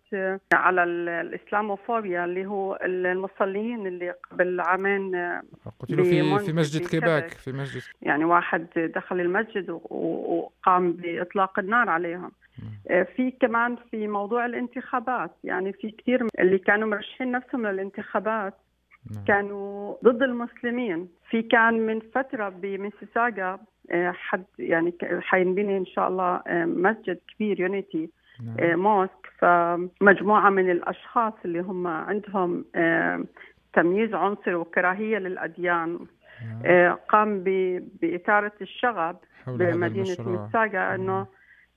على الإسلاموفوبيا اللي هو المصلين اللي قبل عامين قتلوا في في مسجد كيباك في مسجد. يعني واحد دخل المسجد وقام بإطلاق النار عليهم. في كمان في موضوع الانتخابات. يعني في كثير اللي كانوا مرشحين نفسهم للانتخابات. كانوا ضد المسلمين. في كان من فترة بميسيساغا آه، حد يعني حينبني إن شاء الله آه، مسجد كبير يونيتي نعم. آه، موسك فمجموعة من الأشخاص اللي هم عندهم تمييز عنصري وكراهية للأديان نعم. قام بإثارة الشغب بمدينة ميساغا أنه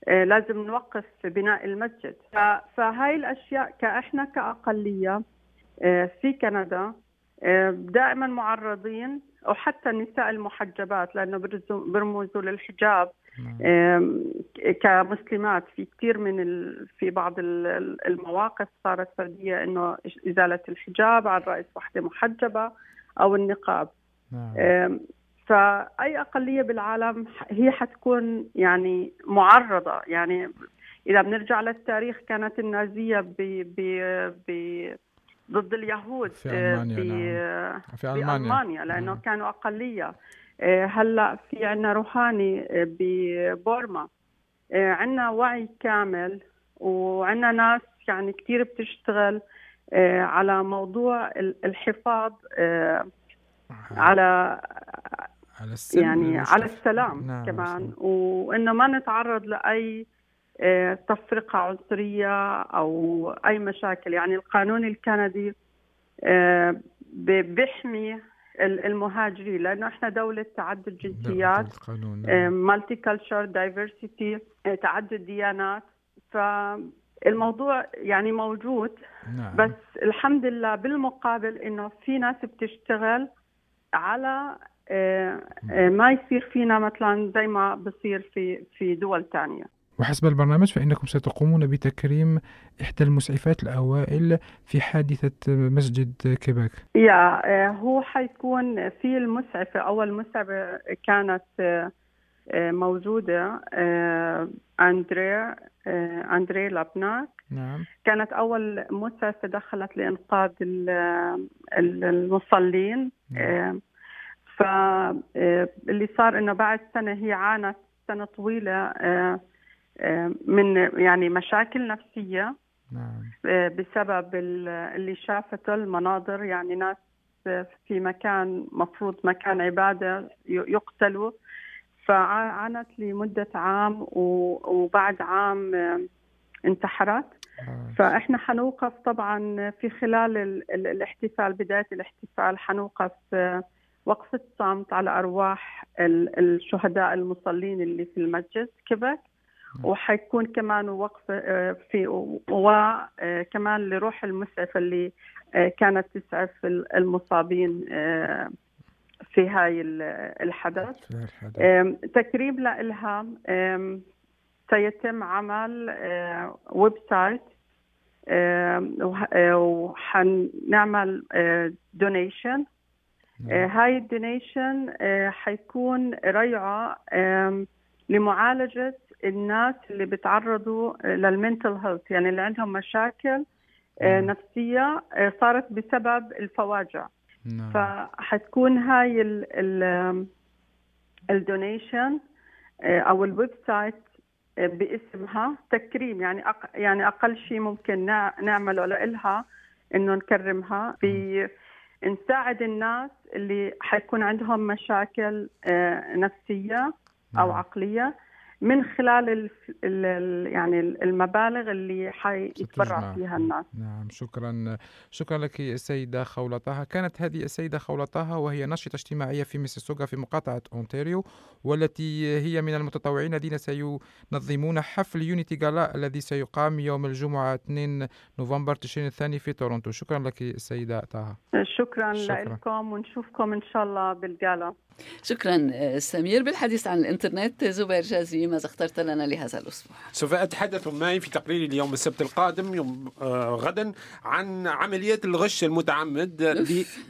لازم نوقف بناء المسجد. فهاي الأشياء كإحنا كأقلية في كندا دائما معرضين وحتى النساء المحجبات لأنه برمزوا للحجاب نعم. كمسلمات في كثير من ال... في بعض المواقف صارت فردية إنه إزالة الحجاب على رأس وحدة محجبة أو النقاب نعم. فأي أقلية بالعالم هي حتكون يعني معرضة يعني إذا بنرجع للتاريخ كانت النازية ب ب ب ضد اليهود في ألمانيا في, نعم. في ألمانيا, ألمانيا لأنه نعم. كانوا أقلية. آه، هلأ في عنا روحاني آه، ببورما. آه، عنا وعي كامل وعنا ناس يعني كثير بتشتغل على موضوع الحفاظ على على السلم يعني على السلام نعم كمان. وإنه ما نتعرض لأي آه، تفرقة عنصرية أو أي مشاكل. يعني القانون الكندي آه، بيحمي المهاجرين لأنه إحنا دولة تعدد جنسيات multiculture diversity تعدد ديانات. فالموضوع يعني موجود نعم. بس الحمد لله بالمقابل إنه في ناس بتشتغل على آه، ما يصير فينا مثلا زي ما بصير في في دول ثانية وحسب البرنامج فإنكم ستقومون بتكريم إحدى المسعفات الأوائل في حادثة مسجد كيباك يا آه، هو حيكون في المسعفة أول مسعفة كانت آه، موجودة آه، أندري أندري لابناك نعم. كانت أول مسعفة دخلت لإنقاذ المصلين نعم. فاللي صار إنه بعد سنة هي عانت سنة طويلة من يعني مشاكل نفسية نعم. بسبب اللي شافته المناظر يعني ناس في مكان مفروض مكان عبادة يقتلوا فعانت لمدة عام وبعد عام انتحرت آه. فإحنا حنوقف طبعا في خلال الاحتفال بداية الاحتفال حنوقف وقفة صمت على أرواح الشهداء المصلين اللي في المسجد كيبك وحيكون كمان وقف آه، في وكمان آه، لروح المسعفة اللي آه، كانت تسعف المصابين في هاي الحدث. تكريم لها سيتم عمل website وحنعمل donation نعم. هاي ال donation حيكون ريعه لمعالجة الناس اللي بيتعرضوا لل mental health يعني اللي عندهم مشاكل آه، نفسية آه، صارت بسبب الفواجع. نعم. فحتكون هاي ال ال donation آه، أو ال website باسمها تكريم. يعني أق... يعني أقل شيء ممكن نعمله لها إنه نكرمها. ب نساعد الناس اللي حيكون عندهم مشاكل نفسية أو نعم. عقلية من خلال ال ال يعني المبالغ اللي حيتبرع فيها الناس. نعم شكرا. شكرا لك السيدة خولة طه كانت هذه السيدة خولة طه وهي ناشطة اجتماعية في ميسيسوغا في مقاطعة أونتاريو والتي هي من المتطوعين الذين سينظمون حفل يونيتي غالا الذي سيقام يوم الجمعة 2 نوفمبر تشرين الثاني في تورونتو. شكرا لك السيدة طه. شكرا, شكرا. لكم ونشوفكم إن شاء الله بالجالا. شكرا سمير. بالحديث عن الإنترنت زبير جازي ماذا اخترت لنا لهذا الأسبوع؟ سوف أتحدث معي في تقريري اليوم السبت القادم يوم آه غدا عن عمليات الغش المتعمد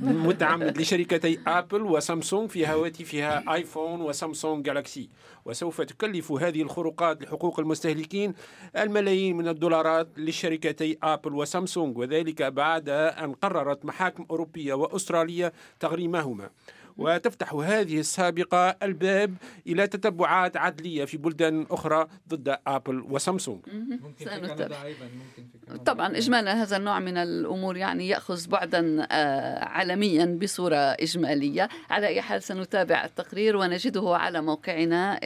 المتعمد لشركتي ابل وسامسونج في هواتفها آيفون وسامسونج جالاكسي. وسوف تكلف هذه الخروقات لحقوق المستهلكين الملايين من الدولارات لشركتي ابل وسامسونج وذلك بعد أن قررت محاكم أوروبية وأسترالية تغريمهما. وتفتح هذه السابقة الباب إلى تتبعات عدلية في بلدان أخرى ضد أبل وسامسونج. ممكن في كندا أيضا ممكن في كندا. طبعا إجمالا هذا النوع من الأمور يعني يأخذ بعدا آه، عالميا بصورة إجمالية. على أي حال سنتابع التقرير ونجده على موقعنا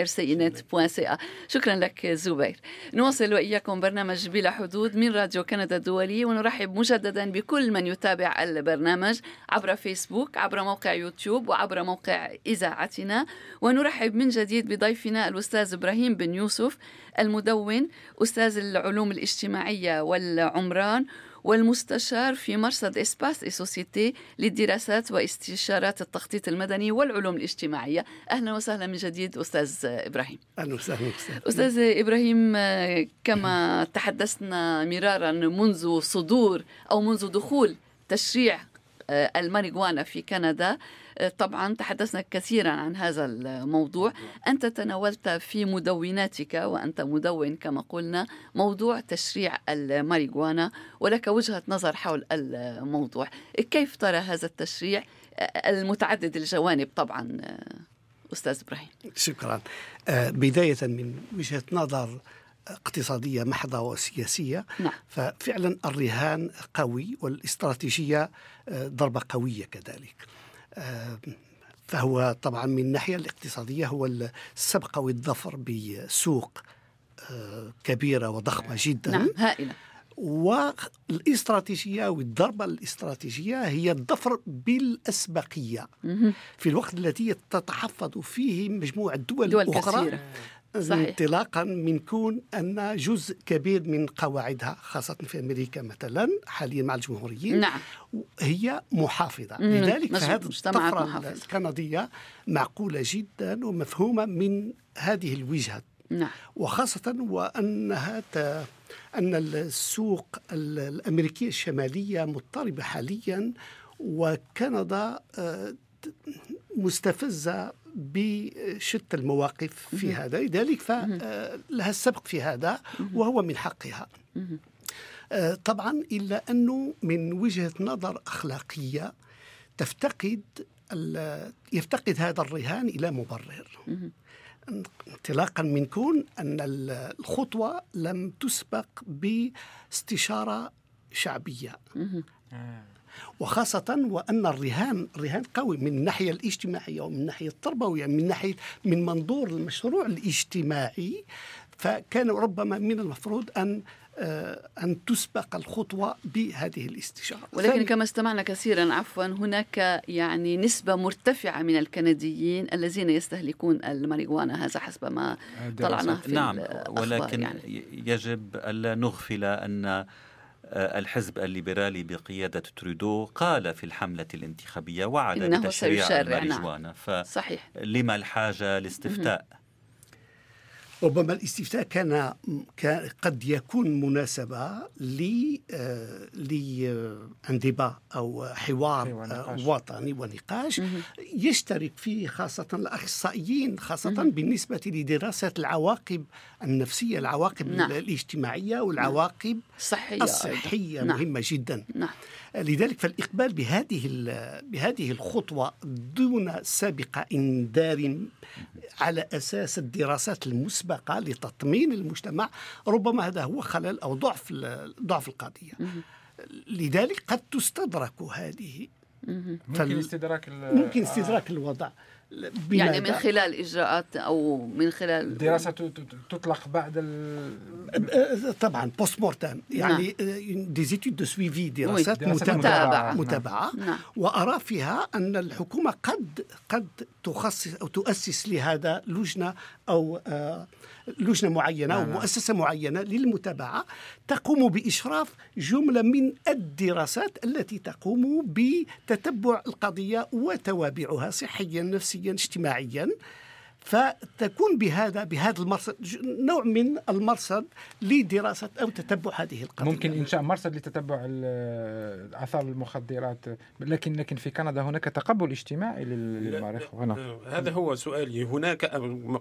بوانسيا شكرا لك زبير. نواصل وإياكم برنامج بلا حدود من راديو كندا الدولي ونرحب مجددا بكل من يتابع البرنامج عبر فيسبوك عبر موقع يوتيوب وعبر عبر موقع إذاعتنا. ونرحب من جديد بضيفنا الأستاذ إبراهيم بن يوسف المدون أستاذ العلوم الاجتماعية والعمران والمستشار في مرصد Espace et société للدراسات واستشارات التخطيط المدني والعلوم الاجتماعية. أهلا وسهلا من جديد أستاذ إبراهيم. أهلا وسهلا أستاذ إبراهيم كما تحدثنا مرارا منذ صدور أو منذ دخول تشريع الماريجوانا في كندا. طبعا تحدثنا كثيرا عن هذا الموضوع. أنت تناولت في مدوناتك وأنت مدون كما قلنا موضوع تشريع الماريجوانا ولك وجهة نظر حول الموضوع. كيف ترى هذا التشريع؟ المتعدد الجوانب طبعا أستاذ إبراهيم. شكرا. آه، بداية من وجهة نظر اقتصادية محضة وسياسية. نعم. ففعلا الرهان قوي والاستراتيجية آه، ضربة قوية كذلك. آه، فهو طبعا من الناحية الاقتصادية هو السبق والظفر بسوق آه، كبيرة وضخمة جدا. نعم هائلة. والاستراتيجية والضربة الاستراتيجية هي الظفر بالأسبقية. في الوقت الذي تتحفظ فيه مجموعة دول, دول أخرى كثيرة. صحيح. انطلاقا من كون أن جزء كبير من قواعدها خاصة في أمريكا مثلا حاليا مع الجمهوريين نعم. هي محافظة مم. لذلك فهذه الطفرة الكندية معقولة جدا ومفهومة من هذه الوجهة نعم. وخاصة وأنها ت... أن السوق الأمريكية الشمالية مضطربة حاليا وكندا آه، مستفزة بشتى المواقف في هذا. لذلك فلها آه، السبق في هذا وهو من حقها. آه، طبعا إلا أنه من وجهة نظر أخلاقية تفتقد يفتقد هذا الرهان إلى مبرر. انطلاقا من كون أن الخطوة لم تسبق باستشارة شعبية. وخاصة وأن الرهان رهان قوي من الناحية الاجتماعية ومن الناحية التربوية من ناحية من منظور المشروع الاجتماعي. فكان ربما من المفروض أن آه، أن تسبق الخطوة بهذه الاستشارة. ولكن كما استمعنا كثيرا عفوا هناك يعني نسبة مرتفعة من الكنديين الذين يستهلكون الماريجوانا هذا حسب ما طلعنا في نعم ولكن يعني. يجب ألا نغفل أن الحزب الليبرالي بقيادة ترودو قال في الحملة الانتخابية وعد بتشريع نعم. الماريجوانا. فصحيح لما الحاجة لاستفتاء؟ ربما الاستفتاء كان قد يكون مناسبة لانضباط آه، أو حوار ونقاش. وطني ونقاش يشترك فيه خاصة الأخصائيين خاصة بالنسبة لدراسة العواقب النفسية العواقب نعم. الاجتماعية والعواقب الصحية, الصحية نعم. مهمة جدا نعم. لذلك فالإقبال بهذه بهذه الخطوة دون سابقة إنذار على أساس الدراسات المسبقة مسبقة لتطمين المجتمع ربما هذا هو خلل أو ضعف ضعف القضية. لذلك قد تستدرك هذه. ممكن استدراك ممكن استدراك الوضع. يعني من خلال إجراءات أو من خلال دراسة تطلق بعد ال... طبعا post mortem يعني des études de suivi دراسات متابعة. متابعة. نعم. وأرى فيها أن الحكومة قد قد تخصص أو تؤسس لهذا لجنة أو آه لجنة معينة أو مؤسسة معينة للمتابعة تقوم بإشراف جملة من الدراسات التي تقوم بتتبع القضية وتوابعها صحيا نفسيا اجتماعيا. فتكون بهذا بهذا المرصد نوع من المرصد لدراسة أو تتبع هذه القضية. ممكن انشاء مرصد لتتبع آثار المخدرات لكن لكن في كندا هناك تقبل اجتماعي للماريجوانا هذا هو سؤالي. هناك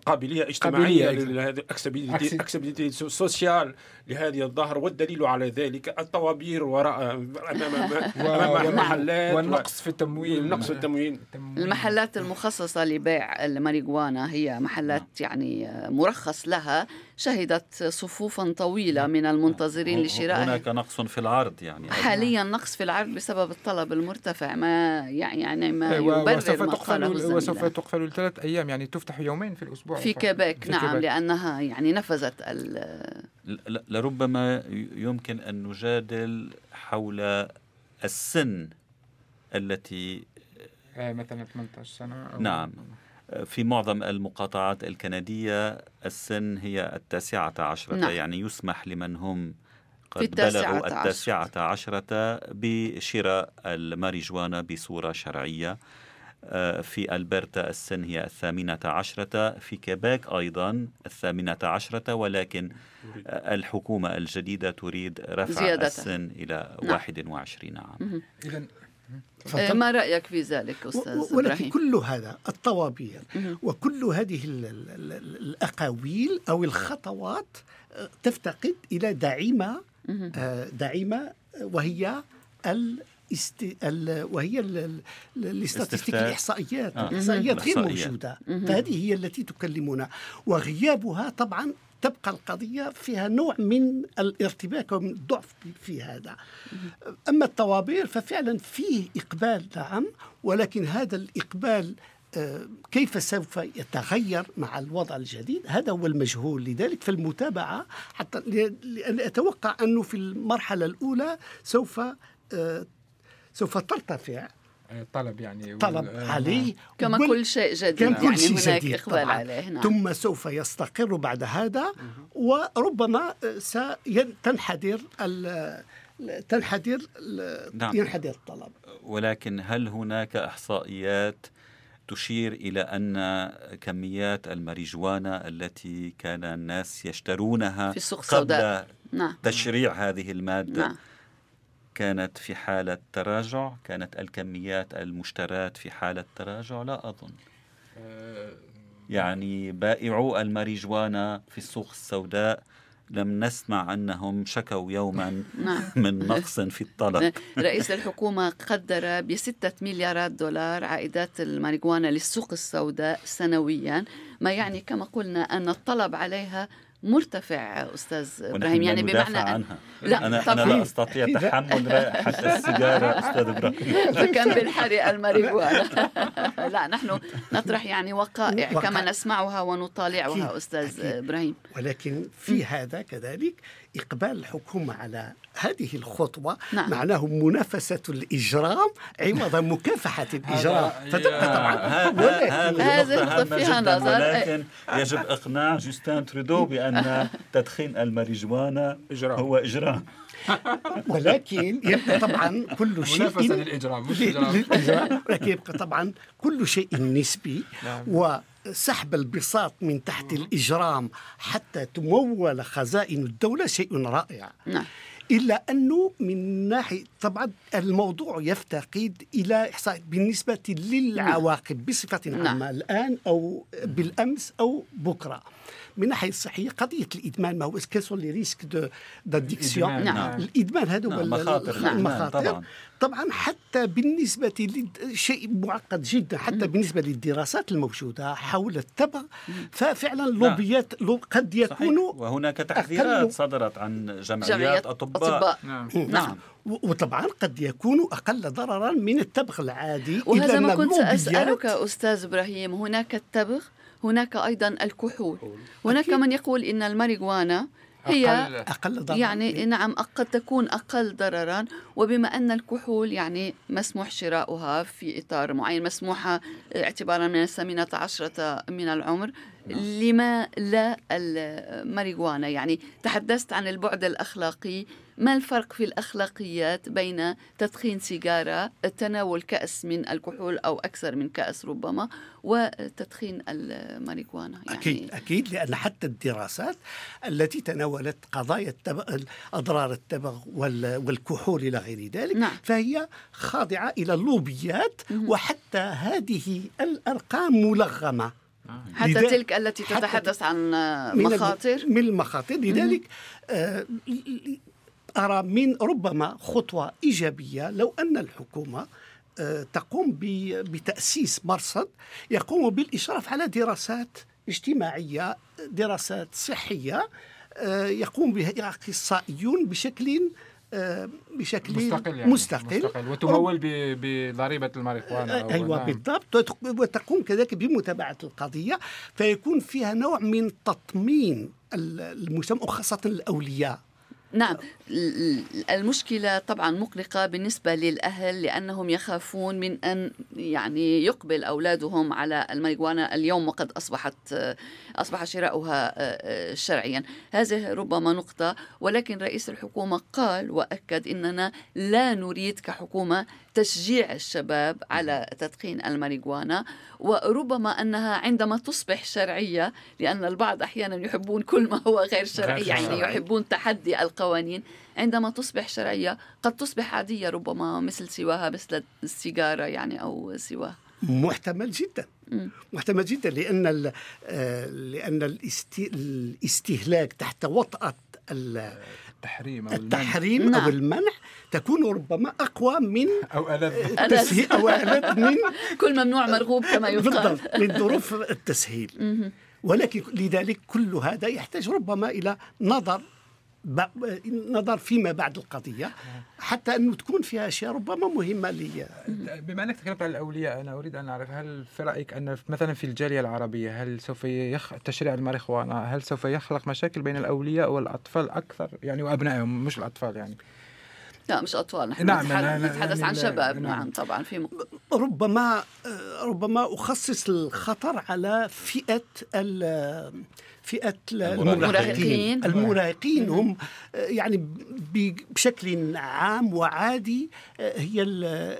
قابلية اجتماعية لهذا acceptabilité sociale لهذه الظاهرة والدليل على ذلك الطوابير وراء امام أمام المحلات. والنقص في التموين. النقص في التموين. المحلات المخصصة لبيع الماريجوانا هي محلات يعني مرخص لها شهدت صفوفا طويلة من المنتظرين لشراء هناك نقص في العرض يعني حاليا نقص في العرض بسبب الطلب المرتفع ما يعني ما يبرر وسوف تقفل وسوف تقفل لثلاث أيام يعني تفتح يومين في الأسبوع في كيبيك نعم كيباك. لأنها يعني نفذت لربما يمكن أن نجادل حول السن التي مثلا 18 سنة أو نعم. في معظم المقاطعات الكندية السن هي التاسعة عشرة نعم. يعني يسمح لمن هم قد بلغوا التاسعة عشرة بشراء الماريجوانا بصورة شرعية آه، في ألبرتا السن هي الثامنة عشرة في كيباك أيضا الثامنة عشرة ولكن الحكومة الجديدة تريد رفع زيادة. السن إلى نعم. 21 عام إذا إيه، ما رأيك في ذلك أستاذ ولكن إبراهيم؟ كل هذا الطوابير وكل هذه الأقاويل أو الخطوات آه، تفتقد إلى دعامة آه، دعامة وهي الاست... ال... وهي ال statistiques الإحصائيات. آه. الإحصائيات غير موجودة. فهذه هي التي تكلمنا. وغيابها طبعا تبقى القضية فيها نوع من الارتباك ومن الضعف في هذا. أما الطوابير ففعلا فيه إقبال نعم ولكن هذا الإقبال آه، كيف سوف يتغير مع الوضع الجديد؟ هذا هو المجهول. لذلك فالمتابعة حتى لأن أتوقع أنه في المرحلة الأولى سوف آه، سوف ترتفع طلب يعني طلب عليه كما كل شيء جديد. كما كل يعني شيء هناك جديد. إقبال عليه. نعم. ثم سوف يستقر بعد هذا. وربما تنحدر تنحدر نعم. ينحدر الطلب. ولكن هل هناك إحصائيات تشير إلى أن كميات الماريجوانا التي كان الناس يشترونها في السوق قبل نعم. تشريع هذه المادة نعم. كانت في حالة تراجع؟ كانت الكميات المشترات في حالة تراجع؟ لا أظن. يعني بائعو الماريجوانا في السوق السوداء لم نسمع أنهم شكوا يوما نعم. من نقص في الطلب. رئيس الحكومة قدر بستة مليارات دولار عائدات الماريجوانا للسوق السوداء سنويا ما يعني كما قلنا أن الطلب عليها مرتفع أستاذ إبراهيم يعني بمعنى عنها. لا أنا طبعا. أنا لا أستطيع تحمل رائحة السيجارة أستاذ إبراهيم. فكم بالحرق الماريجوانا لا نحن نطرح يعني وقائع كما نسمعها ونطالعها أستاذ إبراهيم. ولكن في هذا كذلك إقبال الحكومة على هذه الخطوة نعم. معناه منافسة الإجرام عوض مكافحة الإجرام. فتبقى طبعا هذه نقطة فيها نظر. ولكن يجب إقناع جوستان ترودو بأن تدخين الماريجوانا هو إجرام. ولكن يبقى طبعا كل شيء منافسة للإجرام مش للإجرام. ولكن يبقى طبعا كل شيء نسبي نعم. و سحب البساط من تحت الإجرام حتى تمول خزائن الدولة شيء رائع. نعم. إلا أنه من ناحية طبعا الموضوع يفتقد إلى إحصاء بالنسبة للعواقب بصفة عامة نعم. الآن أو بالأمس أو بكرة من الناحيه الصحيه قضية الإدمان ما هو est-ce que les risques de d'addiction نعم. الإدمان هذا هو نعم. المخاطر, المخاطر. طبعا. طبعا حتى بالنسبة لشيء معقد جدا حتى بالنسبة للدراسات الموجودة حول التبغ ففعلا نعم. لوبيات قد يكونوا وهناك تحذيرات صدرت عن جمعيات أطباء, أطباء. نعم. نعم. وطبعا قد يكون أقل ضررا من التبغ العادي وهذا ما كنت أسألك أستاذ إبراهيم هناك التبغ هناك أيضا الكحول هناك. من يقول إن الماريجوانا هي أقل, أقل ضررا يعني نعم قد تكون أقل ضررا وبما أن الكحول يعني مسموح شراؤها في إطار معين مسموحة اعتبارا من الثامنة عشرة من العمر. لما لا الماريجوانا يعني تحدثت عن البعد الأخلاقي. ما الفرق في الأخلاقيات بين تدخين سيجارة تناول كأس من الكحول أو أكثر من كأس ربما وتدخين الماريجوانا يعني أكيد أكيد لأن حتى الدراسات التي تناولت قضايا التبغ أضرار التبغ والكحول إلى غير ذلك نعم. فهي خاضعة إلى اللوبيات وحتى هذه الأرقام ملغمة. حتى تلك التي تتحدث عن مخاطر. من المخاطر. لذلك آه أرى من ربما خطوة إيجابية لو أن الحكومة آه، تقوم بتأسيس مرصد يقوم بالإشراف على دراسات اجتماعية دراسات صحية آه، يقوم بها أخصائيون بشكل آه، بشكل مستقل, يعني مستقل, مستقل. وتمول بضريبة الماريجوانا أيوة نعم. بالضبط. وتقوم كذلك بمتابعة القضية. فيكون فيها نوع من تطمين المجتمع وخاصة الأولياء. نعم. المشكلة طبعا مقلقة بالنسبة للأهل لأنهم يخافون من أن يعني يقبل أولادهم على الماريجوانا اليوم وقد أصبحت أصبح شراؤها آه، شرعيا. هذه ربما نقطة ولكن رئيس الحكومة قال وأكد أننا لا نريد كحكومة تشجيع الشباب على تدخين الماريجوانا وربما أنها عندما تصبح شرعية لأن البعض أحيانا يحبون كل ما هو غير شرعي يعني يحبون تحدي القوانين. عندما تصبح شرعية قد تصبح عادية ربما مثل سواها مثل السيجارة يعني أو سواها. محتمل جدا. محتمل جدا لأن آه، لأن الاستهلاك تحت وطأة التحريم أو التحريم المنع. أو نعم. المنع تكون ربما أقوى من أو ألذ. التسهيل أو ألذ من كل ممنوع مرغوب كما يقال بالضبط من ظروف التسهيل. ولكن لذلك كل هذا يحتاج ربما إلى نظر نظر فيما بعد القضية حتى أنه تكون فيها أشياء ربما مهمة لي. بما أنك تكلمت عن الأولياء أنا أريد أن أعرف هل في رأيك أن مثلا في الجالية العربية هل سوف يخ... تشريع الماريخوانا هل سوف يخلق مشاكل بين الأولياء والأطفال أكثر؟ يعني وأبنائهم مش الأطفال يعني. لا مش أطفال نحن نعم نتحدث يعني عن شباب نعم, نعم طبعا في ربما ربما أخصص الخطر على فئة فئة المراهقين. المراهقين. هم يعني بشكل عام وعادي هي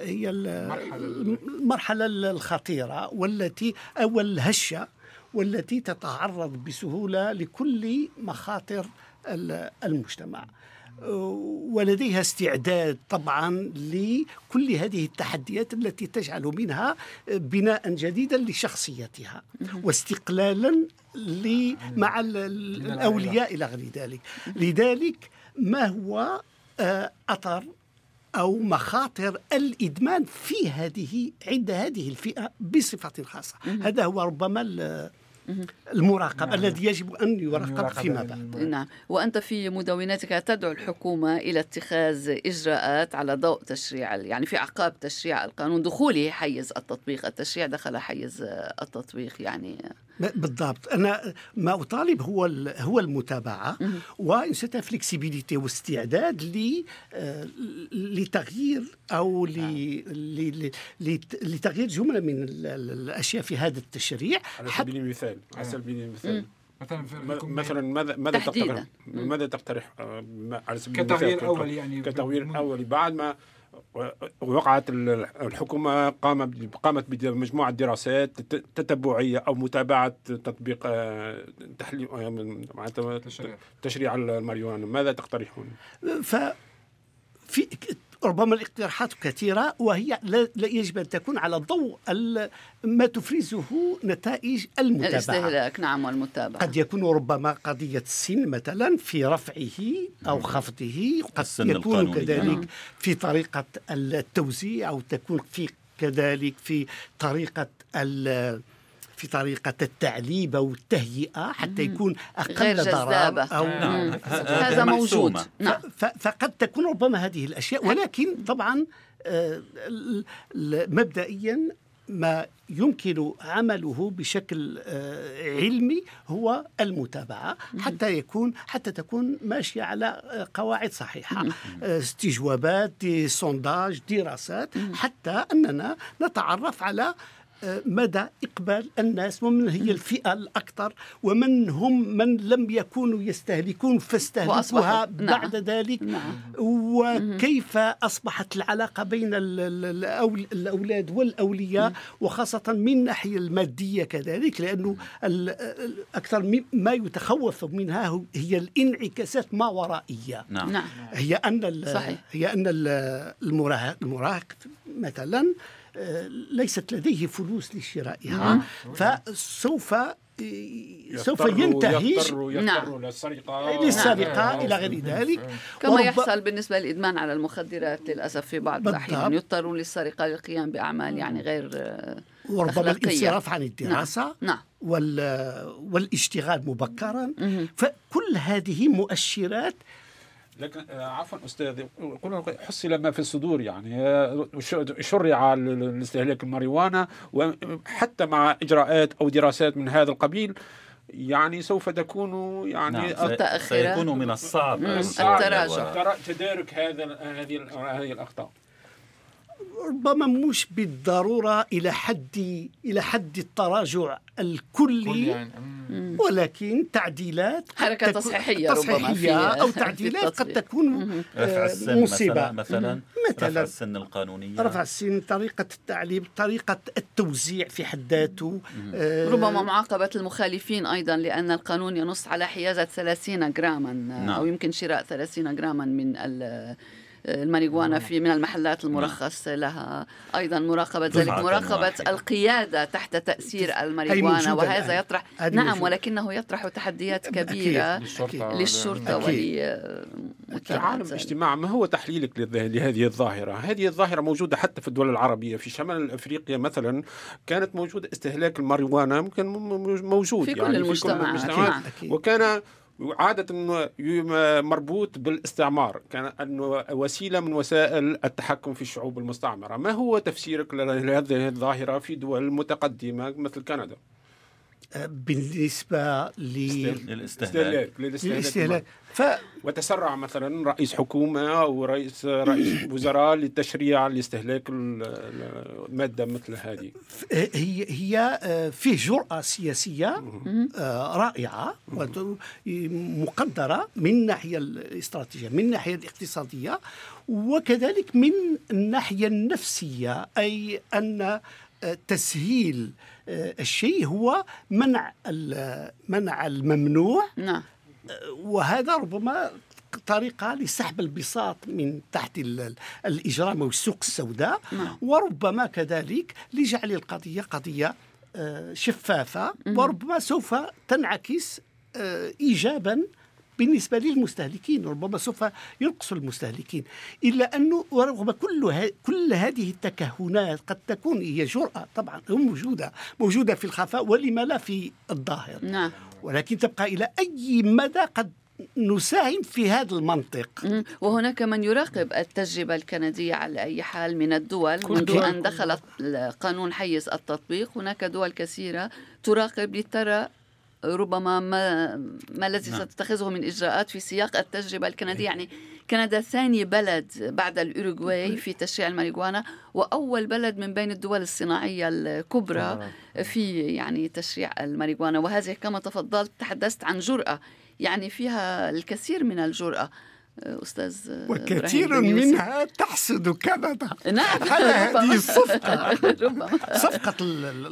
هي المرحلة الخطيرة والتي أو الهشة والتي تتعرض بسهولة لكل مخاطر المجتمع. ولديها استعداد طبعا لكل هذه التحديات التي تجعل منها بناء جديدا لشخصيتها واستقلالا مع الأولياء إلى غير ذلك. لذلك ما هو آه، اثر أو مخاطر الإدمان في هذه عند هذه الفئة بصفة خاصة؟ هذا هو ربما المراقب نعم. الذي يجب أن يراقب فيما بعد نعم. وأنت في مدوناتك تدعو الحكومة إلى اتخاذ إجراءات على ضوء تشريع يعني في أعقاب تشريع القانون دخوله حيز التطبيق. التشريع دخل حيز التطبيق يعني. بالضبط. أنا ما أطالب هو هو المتابعة وإن فلكسبيليتي واستعداد ل آه، لتغيير أو لتغيير جملة من الأشياء في هذا التشريع. على سبيل المثال على سبيل المثال. مثلا مثلا ماذا ماذا تقترح؟ ماذا تقترح؟ آه، على سبيل المثال كتغيير اولي يعني كتغيير اولي بعد ما وقعت الحكومة قامت قامت بمجموعة دراسات تتبعية أو متابعة تطبيق آه، تحليل آه، تشريع. الماريجوانا ماذا تقترحون؟ ف في ربما الاقتراحات كثيرة وهي لا يجب أن تكون على ضوء ما تفرزه نتائج المتابعة. الاستهلاك نعم والمتابعة. قد يكون ربما قضية السن مثلا في رفعه أو خفضه قد يكون كذلك في طريقة التوزيع أو تكون في كذلك في طريقة في طريقة التعليب أو التهيئة حتى يكون أقل ضرر أو نعم. هذا موجود. نعم. فقد تكون ربما هذه الأشياء ولكن طبعا آه، مبدئيا ما يمكن عمله بشكل آه، علمي هو المتابعة حتى يكون حتى تكون ماشية على آه، قواعد صحيحة. استجوابات سونداج دراسات حتى أننا نتعرف على مدى إقبال الناس ومن هي الفئة الأكثر ومن هم من لم يكونوا يستهلكون فاستهلكوها نعم. بعد نعم. ذلك نعم. وكيف أصبحت العلاقة بين الأولاد والأولياء وخاصة من الناحية المادية كذلك لأنه أكثر ما يتخوف منها هي الانعكاسات ما ورائية نعم. هي أن صحيح. هي أن المراهق مثلا ليست لديه فلوس لشرائها فسوف سوف ينتهي. يضطر, نعم. للسرقة للسرقة نعم. إلى غير ذلك. كما ورب... يحصل بالنسبة للإدمان على المخدرات للأسف في بعض الأحيان. يضطرون للسرقة للقيام بأعمال يعني غير وربما الانصراف عن الدراسة نعم. نعم. وال... والاشتغال مبكرا. فكل هذه مؤشرات لكن آه، عفوا أستاذ حصل ما في الصدور يعني آه، شرع الاستهلاك الماريوانا وحتى مع إجراءات أو دراسات من هذا القبيل يعني سوف تكون يعني نعم. سيكون من الصعب التراجع. تدارك هذا هذه هذه الأخطاء. ربما مش بالضرورة إلى حد إلى حد التراجع الكلي يعني. ولكن تعديلات حركة تصحيحية, تصحيحية أو تعديلات قد تكون رفع السن مصيبة. مثلا, مثلا رفع السن القانونية. رفع السن طريقة التعليم طريقة التوزيع في حد ذاته. آه ربما معاقبة المخالفين أيضا لأن القانون ينص على حيازة 30 جراما نعم. أو يمكن شراء 30 جراما من الماريجوانا في من المحلات المرخص لها أيضا مراقبة ذلك مراقبة القيادة تحت تأثير الماريجوانا وهذا يطرح نعم ولكنه يطرح تحديات كبيرة للشرطة في عالم الاجتماع ما هو تحليلك لهذه الظاهرة؟ هذه الظاهرة موجودة حتى في الدول العربية في شمال أفريقيا مثلا كانت موجودة استهلاك الماريجوانا ممكن موجود في يعني كل المجتمعات, في كل المجتمعات. وكان عادة مربوط بالاستعمار كان أنه وسيلة من وسائل التحكم في الشعوب المستعمرة ما هو تفسيرك لهذه الظاهرة في دول متقدمة مثل كندا؟ بالنسبة للاستهلاك. للاستهلاك ف... وتسرع مثلا رئيس حكومة أو رئيس رئيس وزراء للتشريع لاستهلاك المادة مثل هذه. هي هي آه، فيه جرأة سياسية آه، رائعة مقدرة من الناحية الاستراتيجية من الناحية الاقتصادية وكذلك من الناحية النفسية أي أن تسهيل آه، الشيء هو منع منع الممنوع. نعم. وهذا ربما طريقة لسحب البساط من تحت الإجرام أو السوق السوداء. نعم. وربما كذلك لجعل القضية قضية آه، شفافة. وربما سوف تنعكس آه، إيجابا بالنسبة للمستهلكين ربما سوف ينقص المستهلكين. إلا أنه رغم كل, كل هذه التكهنات قد تكون هي جرأة طبعا موجودة موجودة في الخفاء ولما لا في الظاهر. نعم. ولكن تبقى إلى أي مدى قد نساهم في هذا المنطق؟ وهناك من يراقب التجربة الكندية على أي حال من الدول منذ أن دخل قانون حيز التطبيق. هناك دول كثيرة تراقب لترى ربما ما ما الذي نعم. ستتخذه من إجراءات في سياق التجربة الكندية. يعني كندا ثاني بلد بعد الأوروغواي في تشريع الماريجوانا وأول بلد من بين الدول الصناعية الكبرى في يعني تشريع الماريجوانا وهذه كما تفضلت تحدثت عن جرأة. يعني فيها الكثير من الجرأة. أستاذ وكثير منها تحسد كندا نعم. على هذه الصفقه صفقة؟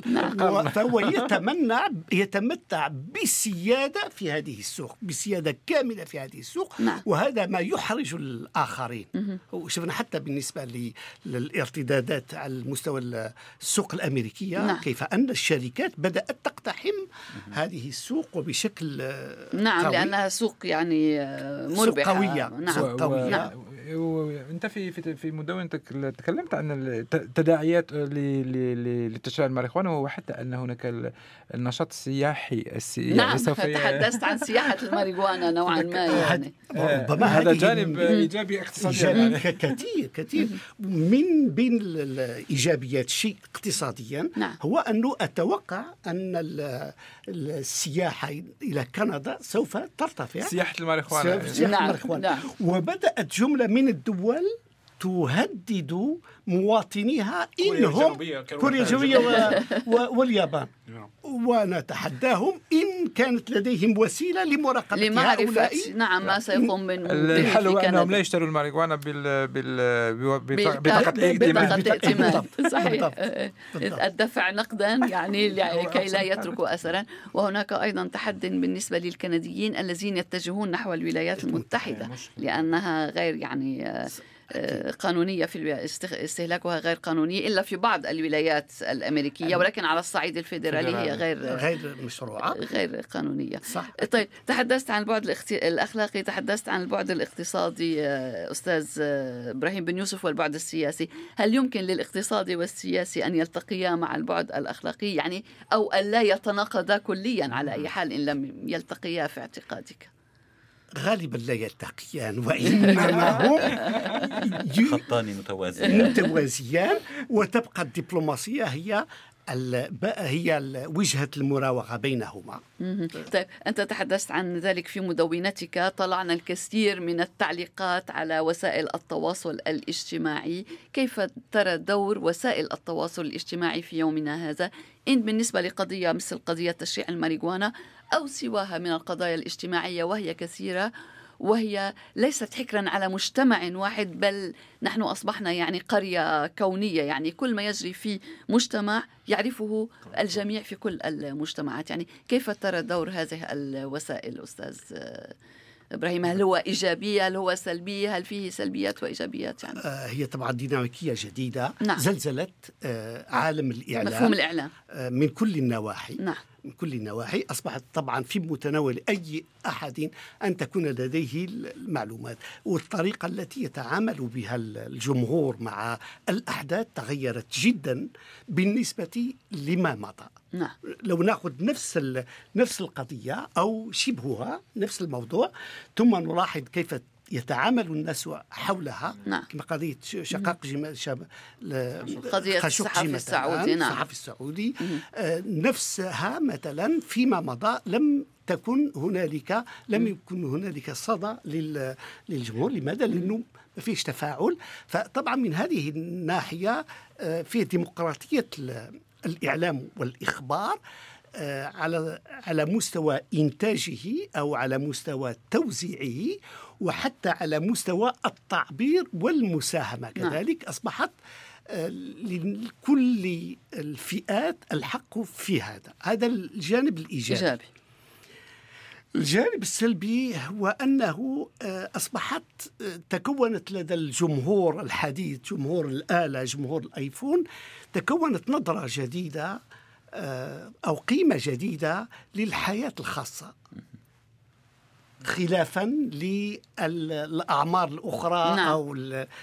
نعم. فهو يتمنى يتمتع بسيادة في هذه السوق بسيادة كاملة في هذه السوق نعم. وهذا ما يحرج الآخرين. وشفنا حتى بالنسبة للارتدادات على المستوى السوق الأمريكية نعم. كيف أن الشركات بدأت تقتحم هذه السوق وبشكل نعم قوي. لأنها سوق يعني مربحه قوية. نعم. قوية. نعم. وانت في في في مدونتك تكلمت عن التداعيات لتشريع الماريجوانا وحتى أن هناك النشاط السياحي السياحي نعم سوف تحدثت عن سياحة الماريجوانا نوعا ما يعني ربما هذا جانب إيجابي اقتصادي يعني. كثير كثير من بين الايجابيات شيء اقتصاديا نعم. هو أنه أتوقع أن السياحة إلى كندا سوف ترتفع سياحة الماريجوانا سياحة نعم. الماريجوانا نعم. وبدأت جملة من الدول تهدد مواطنيها إنهم كوريا الجنوبية واليابان. ونتحداهم إن كانت لديهم وسيلة لمراقبه هؤلاء نعم ما سيقوم من الحل هو أنهم لا يشتروا الماريجوانا بال بال بطاقه الائتمان صحيح. الدفع نقدا يعني كي لا يتركوا اثرا. وهناك أيضا تحد بالنسبة للكنديين الذين يتجهون نحو الولايات المتحدة لأنها غير يعني قانونية في استهلاكها غير قانوني إلا في بعض الولايات الأمريكية ولكن على الصعيد الفيدرالي هي غير غير مشروعة. غير قانونية. صح. طيب تحدثت عن البعد الأخلاقي تحدثت عن البعد الاقتصادي أستاذ إبراهيم بن يوسف والبعد السياسي. هل يمكن للاقتصادي والسياسي أن يلتقيا مع البعد الأخلاقي؟ يعني أو الا يتناقضا كليا على أي حال إن لم يلتقيا في اعتقادك؟ غالبا لا يلتقيان وإنما هم خطان متوازيان. متوازيان وتبقى الدبلوماسية هي هي وجهة المراوغة بينهما. طيب أنت تحدثت عن ذلك في مدونتك. طلعنا الكثير من التعليقات على وسائل التواصل الاجتماعي. كيف ترى دور وسائل التواصل الاجتماعي في يومنا هذا؟ إن بالنسبة لقضية مثل قضية تشريع الماريجوانا أو سواها من القضايا الاجتماعية وهي كثيرة وهي ليست حكرا على مجتمع واحد بل نحن أصبحنا يعني قرية كونية. يعني كل ما يجري في مجتمع يعرفه الجميع في كل المجتمعات. يعني كيف ترى دور هذه الوسائل أستاذ إبراهيم؟ هل هو إيجابية؟ هل هو سلبية؟ هل فيه سلبيات وإيجابيات يعني؟ آه هي طبعا ديناميكية جديدة. نعم. زلزلت آه عالم الإعلام. مفهوم الإعلام. آه من كل النواحي. نعم. من كل النواحي أصبحت طبعا في متناول أي أحد أن تكون لديه المعلومات والطريقة التي يتعامل بها الجمهور مع الأحداث تغيرت جدا بالنسبة لما مضى نعم. لو ناخذ نفس نفس القضية أو شبهها نفس الموضوع ثم نلاحظ كيف يتعامل الناس حولها نعم. كما قضية شقاق جمال شاب قضية الصحفي السعودي نعم الصحفي السعودي. آه نفسها مثلا فيما مضى لم تكن هنالك لم يكن هنالك صدى للجمهور. لماذا؟ لأنه ما فيش تفاعل. فطبعا من هذه الناحية آه في ديمقراطية الإعلام والإخبار على على مستوى إنتاجه أو على مستوى توزيعه وحتى على مستوى التعبير والمساهمة. كذلك أصبحت لكل الفئات الحق في هذا. هذا الجانب الإيجابي. إيجابي. الجانب السلبي هو أنه أصبحت تكونت لدى الجمهور الحديث جمهور الآلة جمهور الأيفون تكونت نظرة جديدة أو قيمة جديدة للحياة الخاصة. خلافا للأعمار الأخرى نعم. أو الأجيال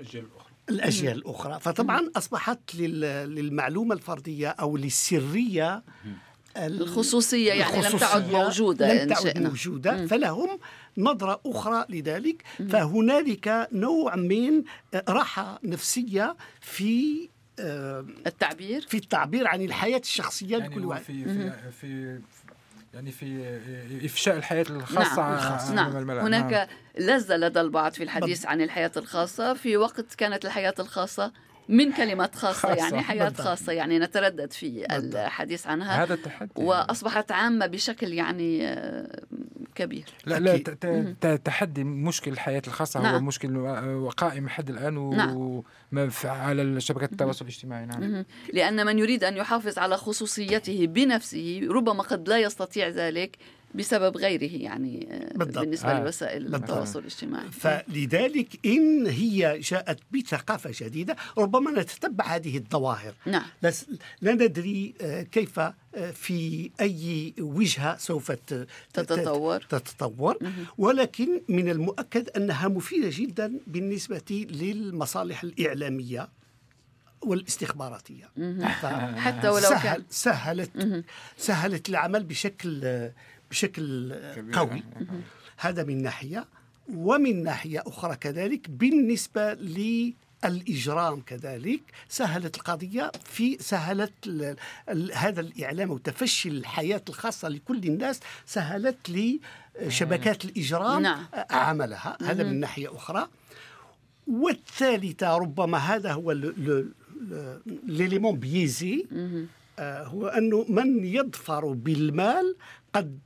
الأخرى. الأجيال الأخرى. فطبعا أصبحت للمعلومة الفردية أو للسرية الخصوصية يعني لم تعد موجودة لم تعد موجودة. فلهم نظرة أخرى لذلك. فهنالك نوع من راحة نفسية في التعبير؟ في التعبير عن الحياة الشخصية يعني لكل واحد في في, في يعني في إفشاء الحياة الخاصة نعم, الخاص. نعم. هناك نعم. لذه لدى البعض في الحديث. عن الحياة الخاصة في وقت كانت الحياة الخاصة من كلمة خاصة, خاصة يعني حياة بالضبط. خاصة يعني نتردد في بالضبط. الحديث عنها هذا التحدي وأصبحت عامة بشكل يعني كبير لا لا تحدي مشكل الحياة الخاصة نعم. هو مشكل قائم لحد الآن و... نعم. على شبكات التواصل الاجتماعي نعم. لأن من يريد أن يحافظ على خصوصيته بنفسه ربما قد لا يستطيع ذلك بسبب غيره يعني آه، بالضبط. بالنسبة آه. لوسائل التواصل الاجتماعي. فلذلك إن هي جاءت بثقافة جديدة ربما نتتبع هذه الظواهر. نعم. لا ندري آه، كيف آه، في أي وجهة سوف تتطور. تتطور. ولكن من المؤكد أنها مفيدة جدا بالنسبة للمصالح الإعلامية والاستخباراتية. حتى ولو سهل كان. سهلت سهلت العمل بشكل بشكل قوي. هذا من ناحية ومن ناحية أخرى كذلك بالنسبة للإجرام كذلك سهلت القضية في سهلت هذا الإعلام وتفشي الحياة الخاصة لكل الناس سهلت لشبكات الإجرام نعم. عملها. هذا من ناحية أخرى. والثالثة ربما هذا هو ليليمون بيزي آه، هو أنه من يظفر بالمال قد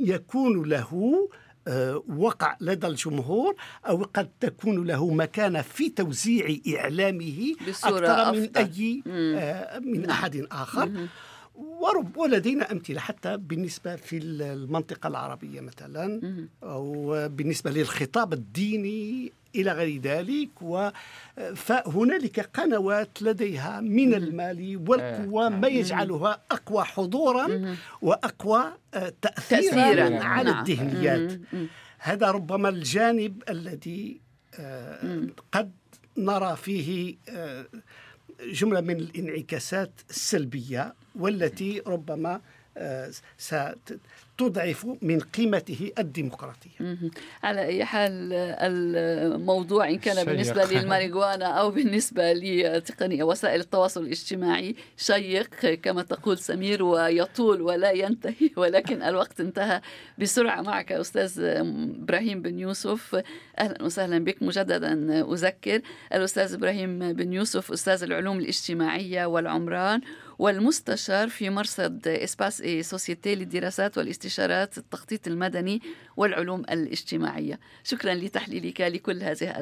يكون له آه، وقع لدى الجمهور أو قد تكون له مكانة في توزيع إعلامه أكثر من أي آه، من. أحد آخر. ورب ولدينا أمثلة حتى بالنسبة في المنطقة العربية مثلا أو بالنسبة للخطاب الديني إلى غير ذلك و فهنالك قنوات لديها من المال والقوة ما يجعلها أقوى حضورا وأقوى آه، تأثيرا على نعم. الذهنيات. هذا ربما الجانب الذي آه، قد نرى فيه آه، جملة من الانعكاسات السلبية والتي ربما ستضعف من قيمته الديمقراطية. على أي حال الموضوع إن كان بالنسبة للماريجوانا أو بالنسبة لتقنية وسائل التواصل الاجتماعي شيق كما تقول سمير ويطول ولا ينتهي ولكن الوقت انتهى بسرعة. معك أستاذ إبراهيم بن يوسف. أهلا وسهلا بك. مجددا أذكر الأستاذ إبراهيم بن يوسف أستاذ العلوم الاجتماعية والعمران. والمستشار في مرصد Espace et société للدراسات والاستشارات التخطيط المدني والعلوم الاجتماعية. شكرا لتحليلك لكل هذه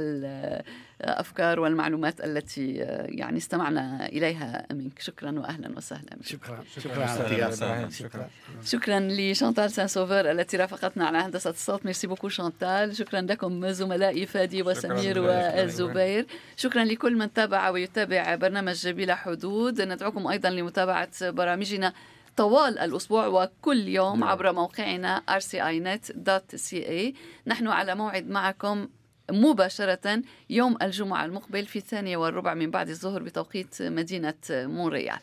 الأفكار والمعلومات التي يعني استمعنا إليها منك شكرا وأهلا وسهلا شكرا شكرا شكرا, شكرا. شكرا ل Chantal سان سوفر التي رافقتنا على هندسة الصوت merci beaucoup Chantal شكرا لكم زملائي فادي وسمير والزبير شكرا لكل من تابع ويتابع برنامج بلا حدود ندعوكم أيضا لمتابعة برامجنا طوال الأسبوع وكل يوم نعم. عبر موقعنا rcinet.ca نحن على موعد معكم مباشرة يوم الجمعة المقبل في الثانية والربع من بعد الظهر بتوقيت مدينة مونريال.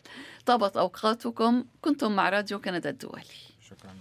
طابت أوقاتكم كنتم مع راديو كندا الدولي. شكرا.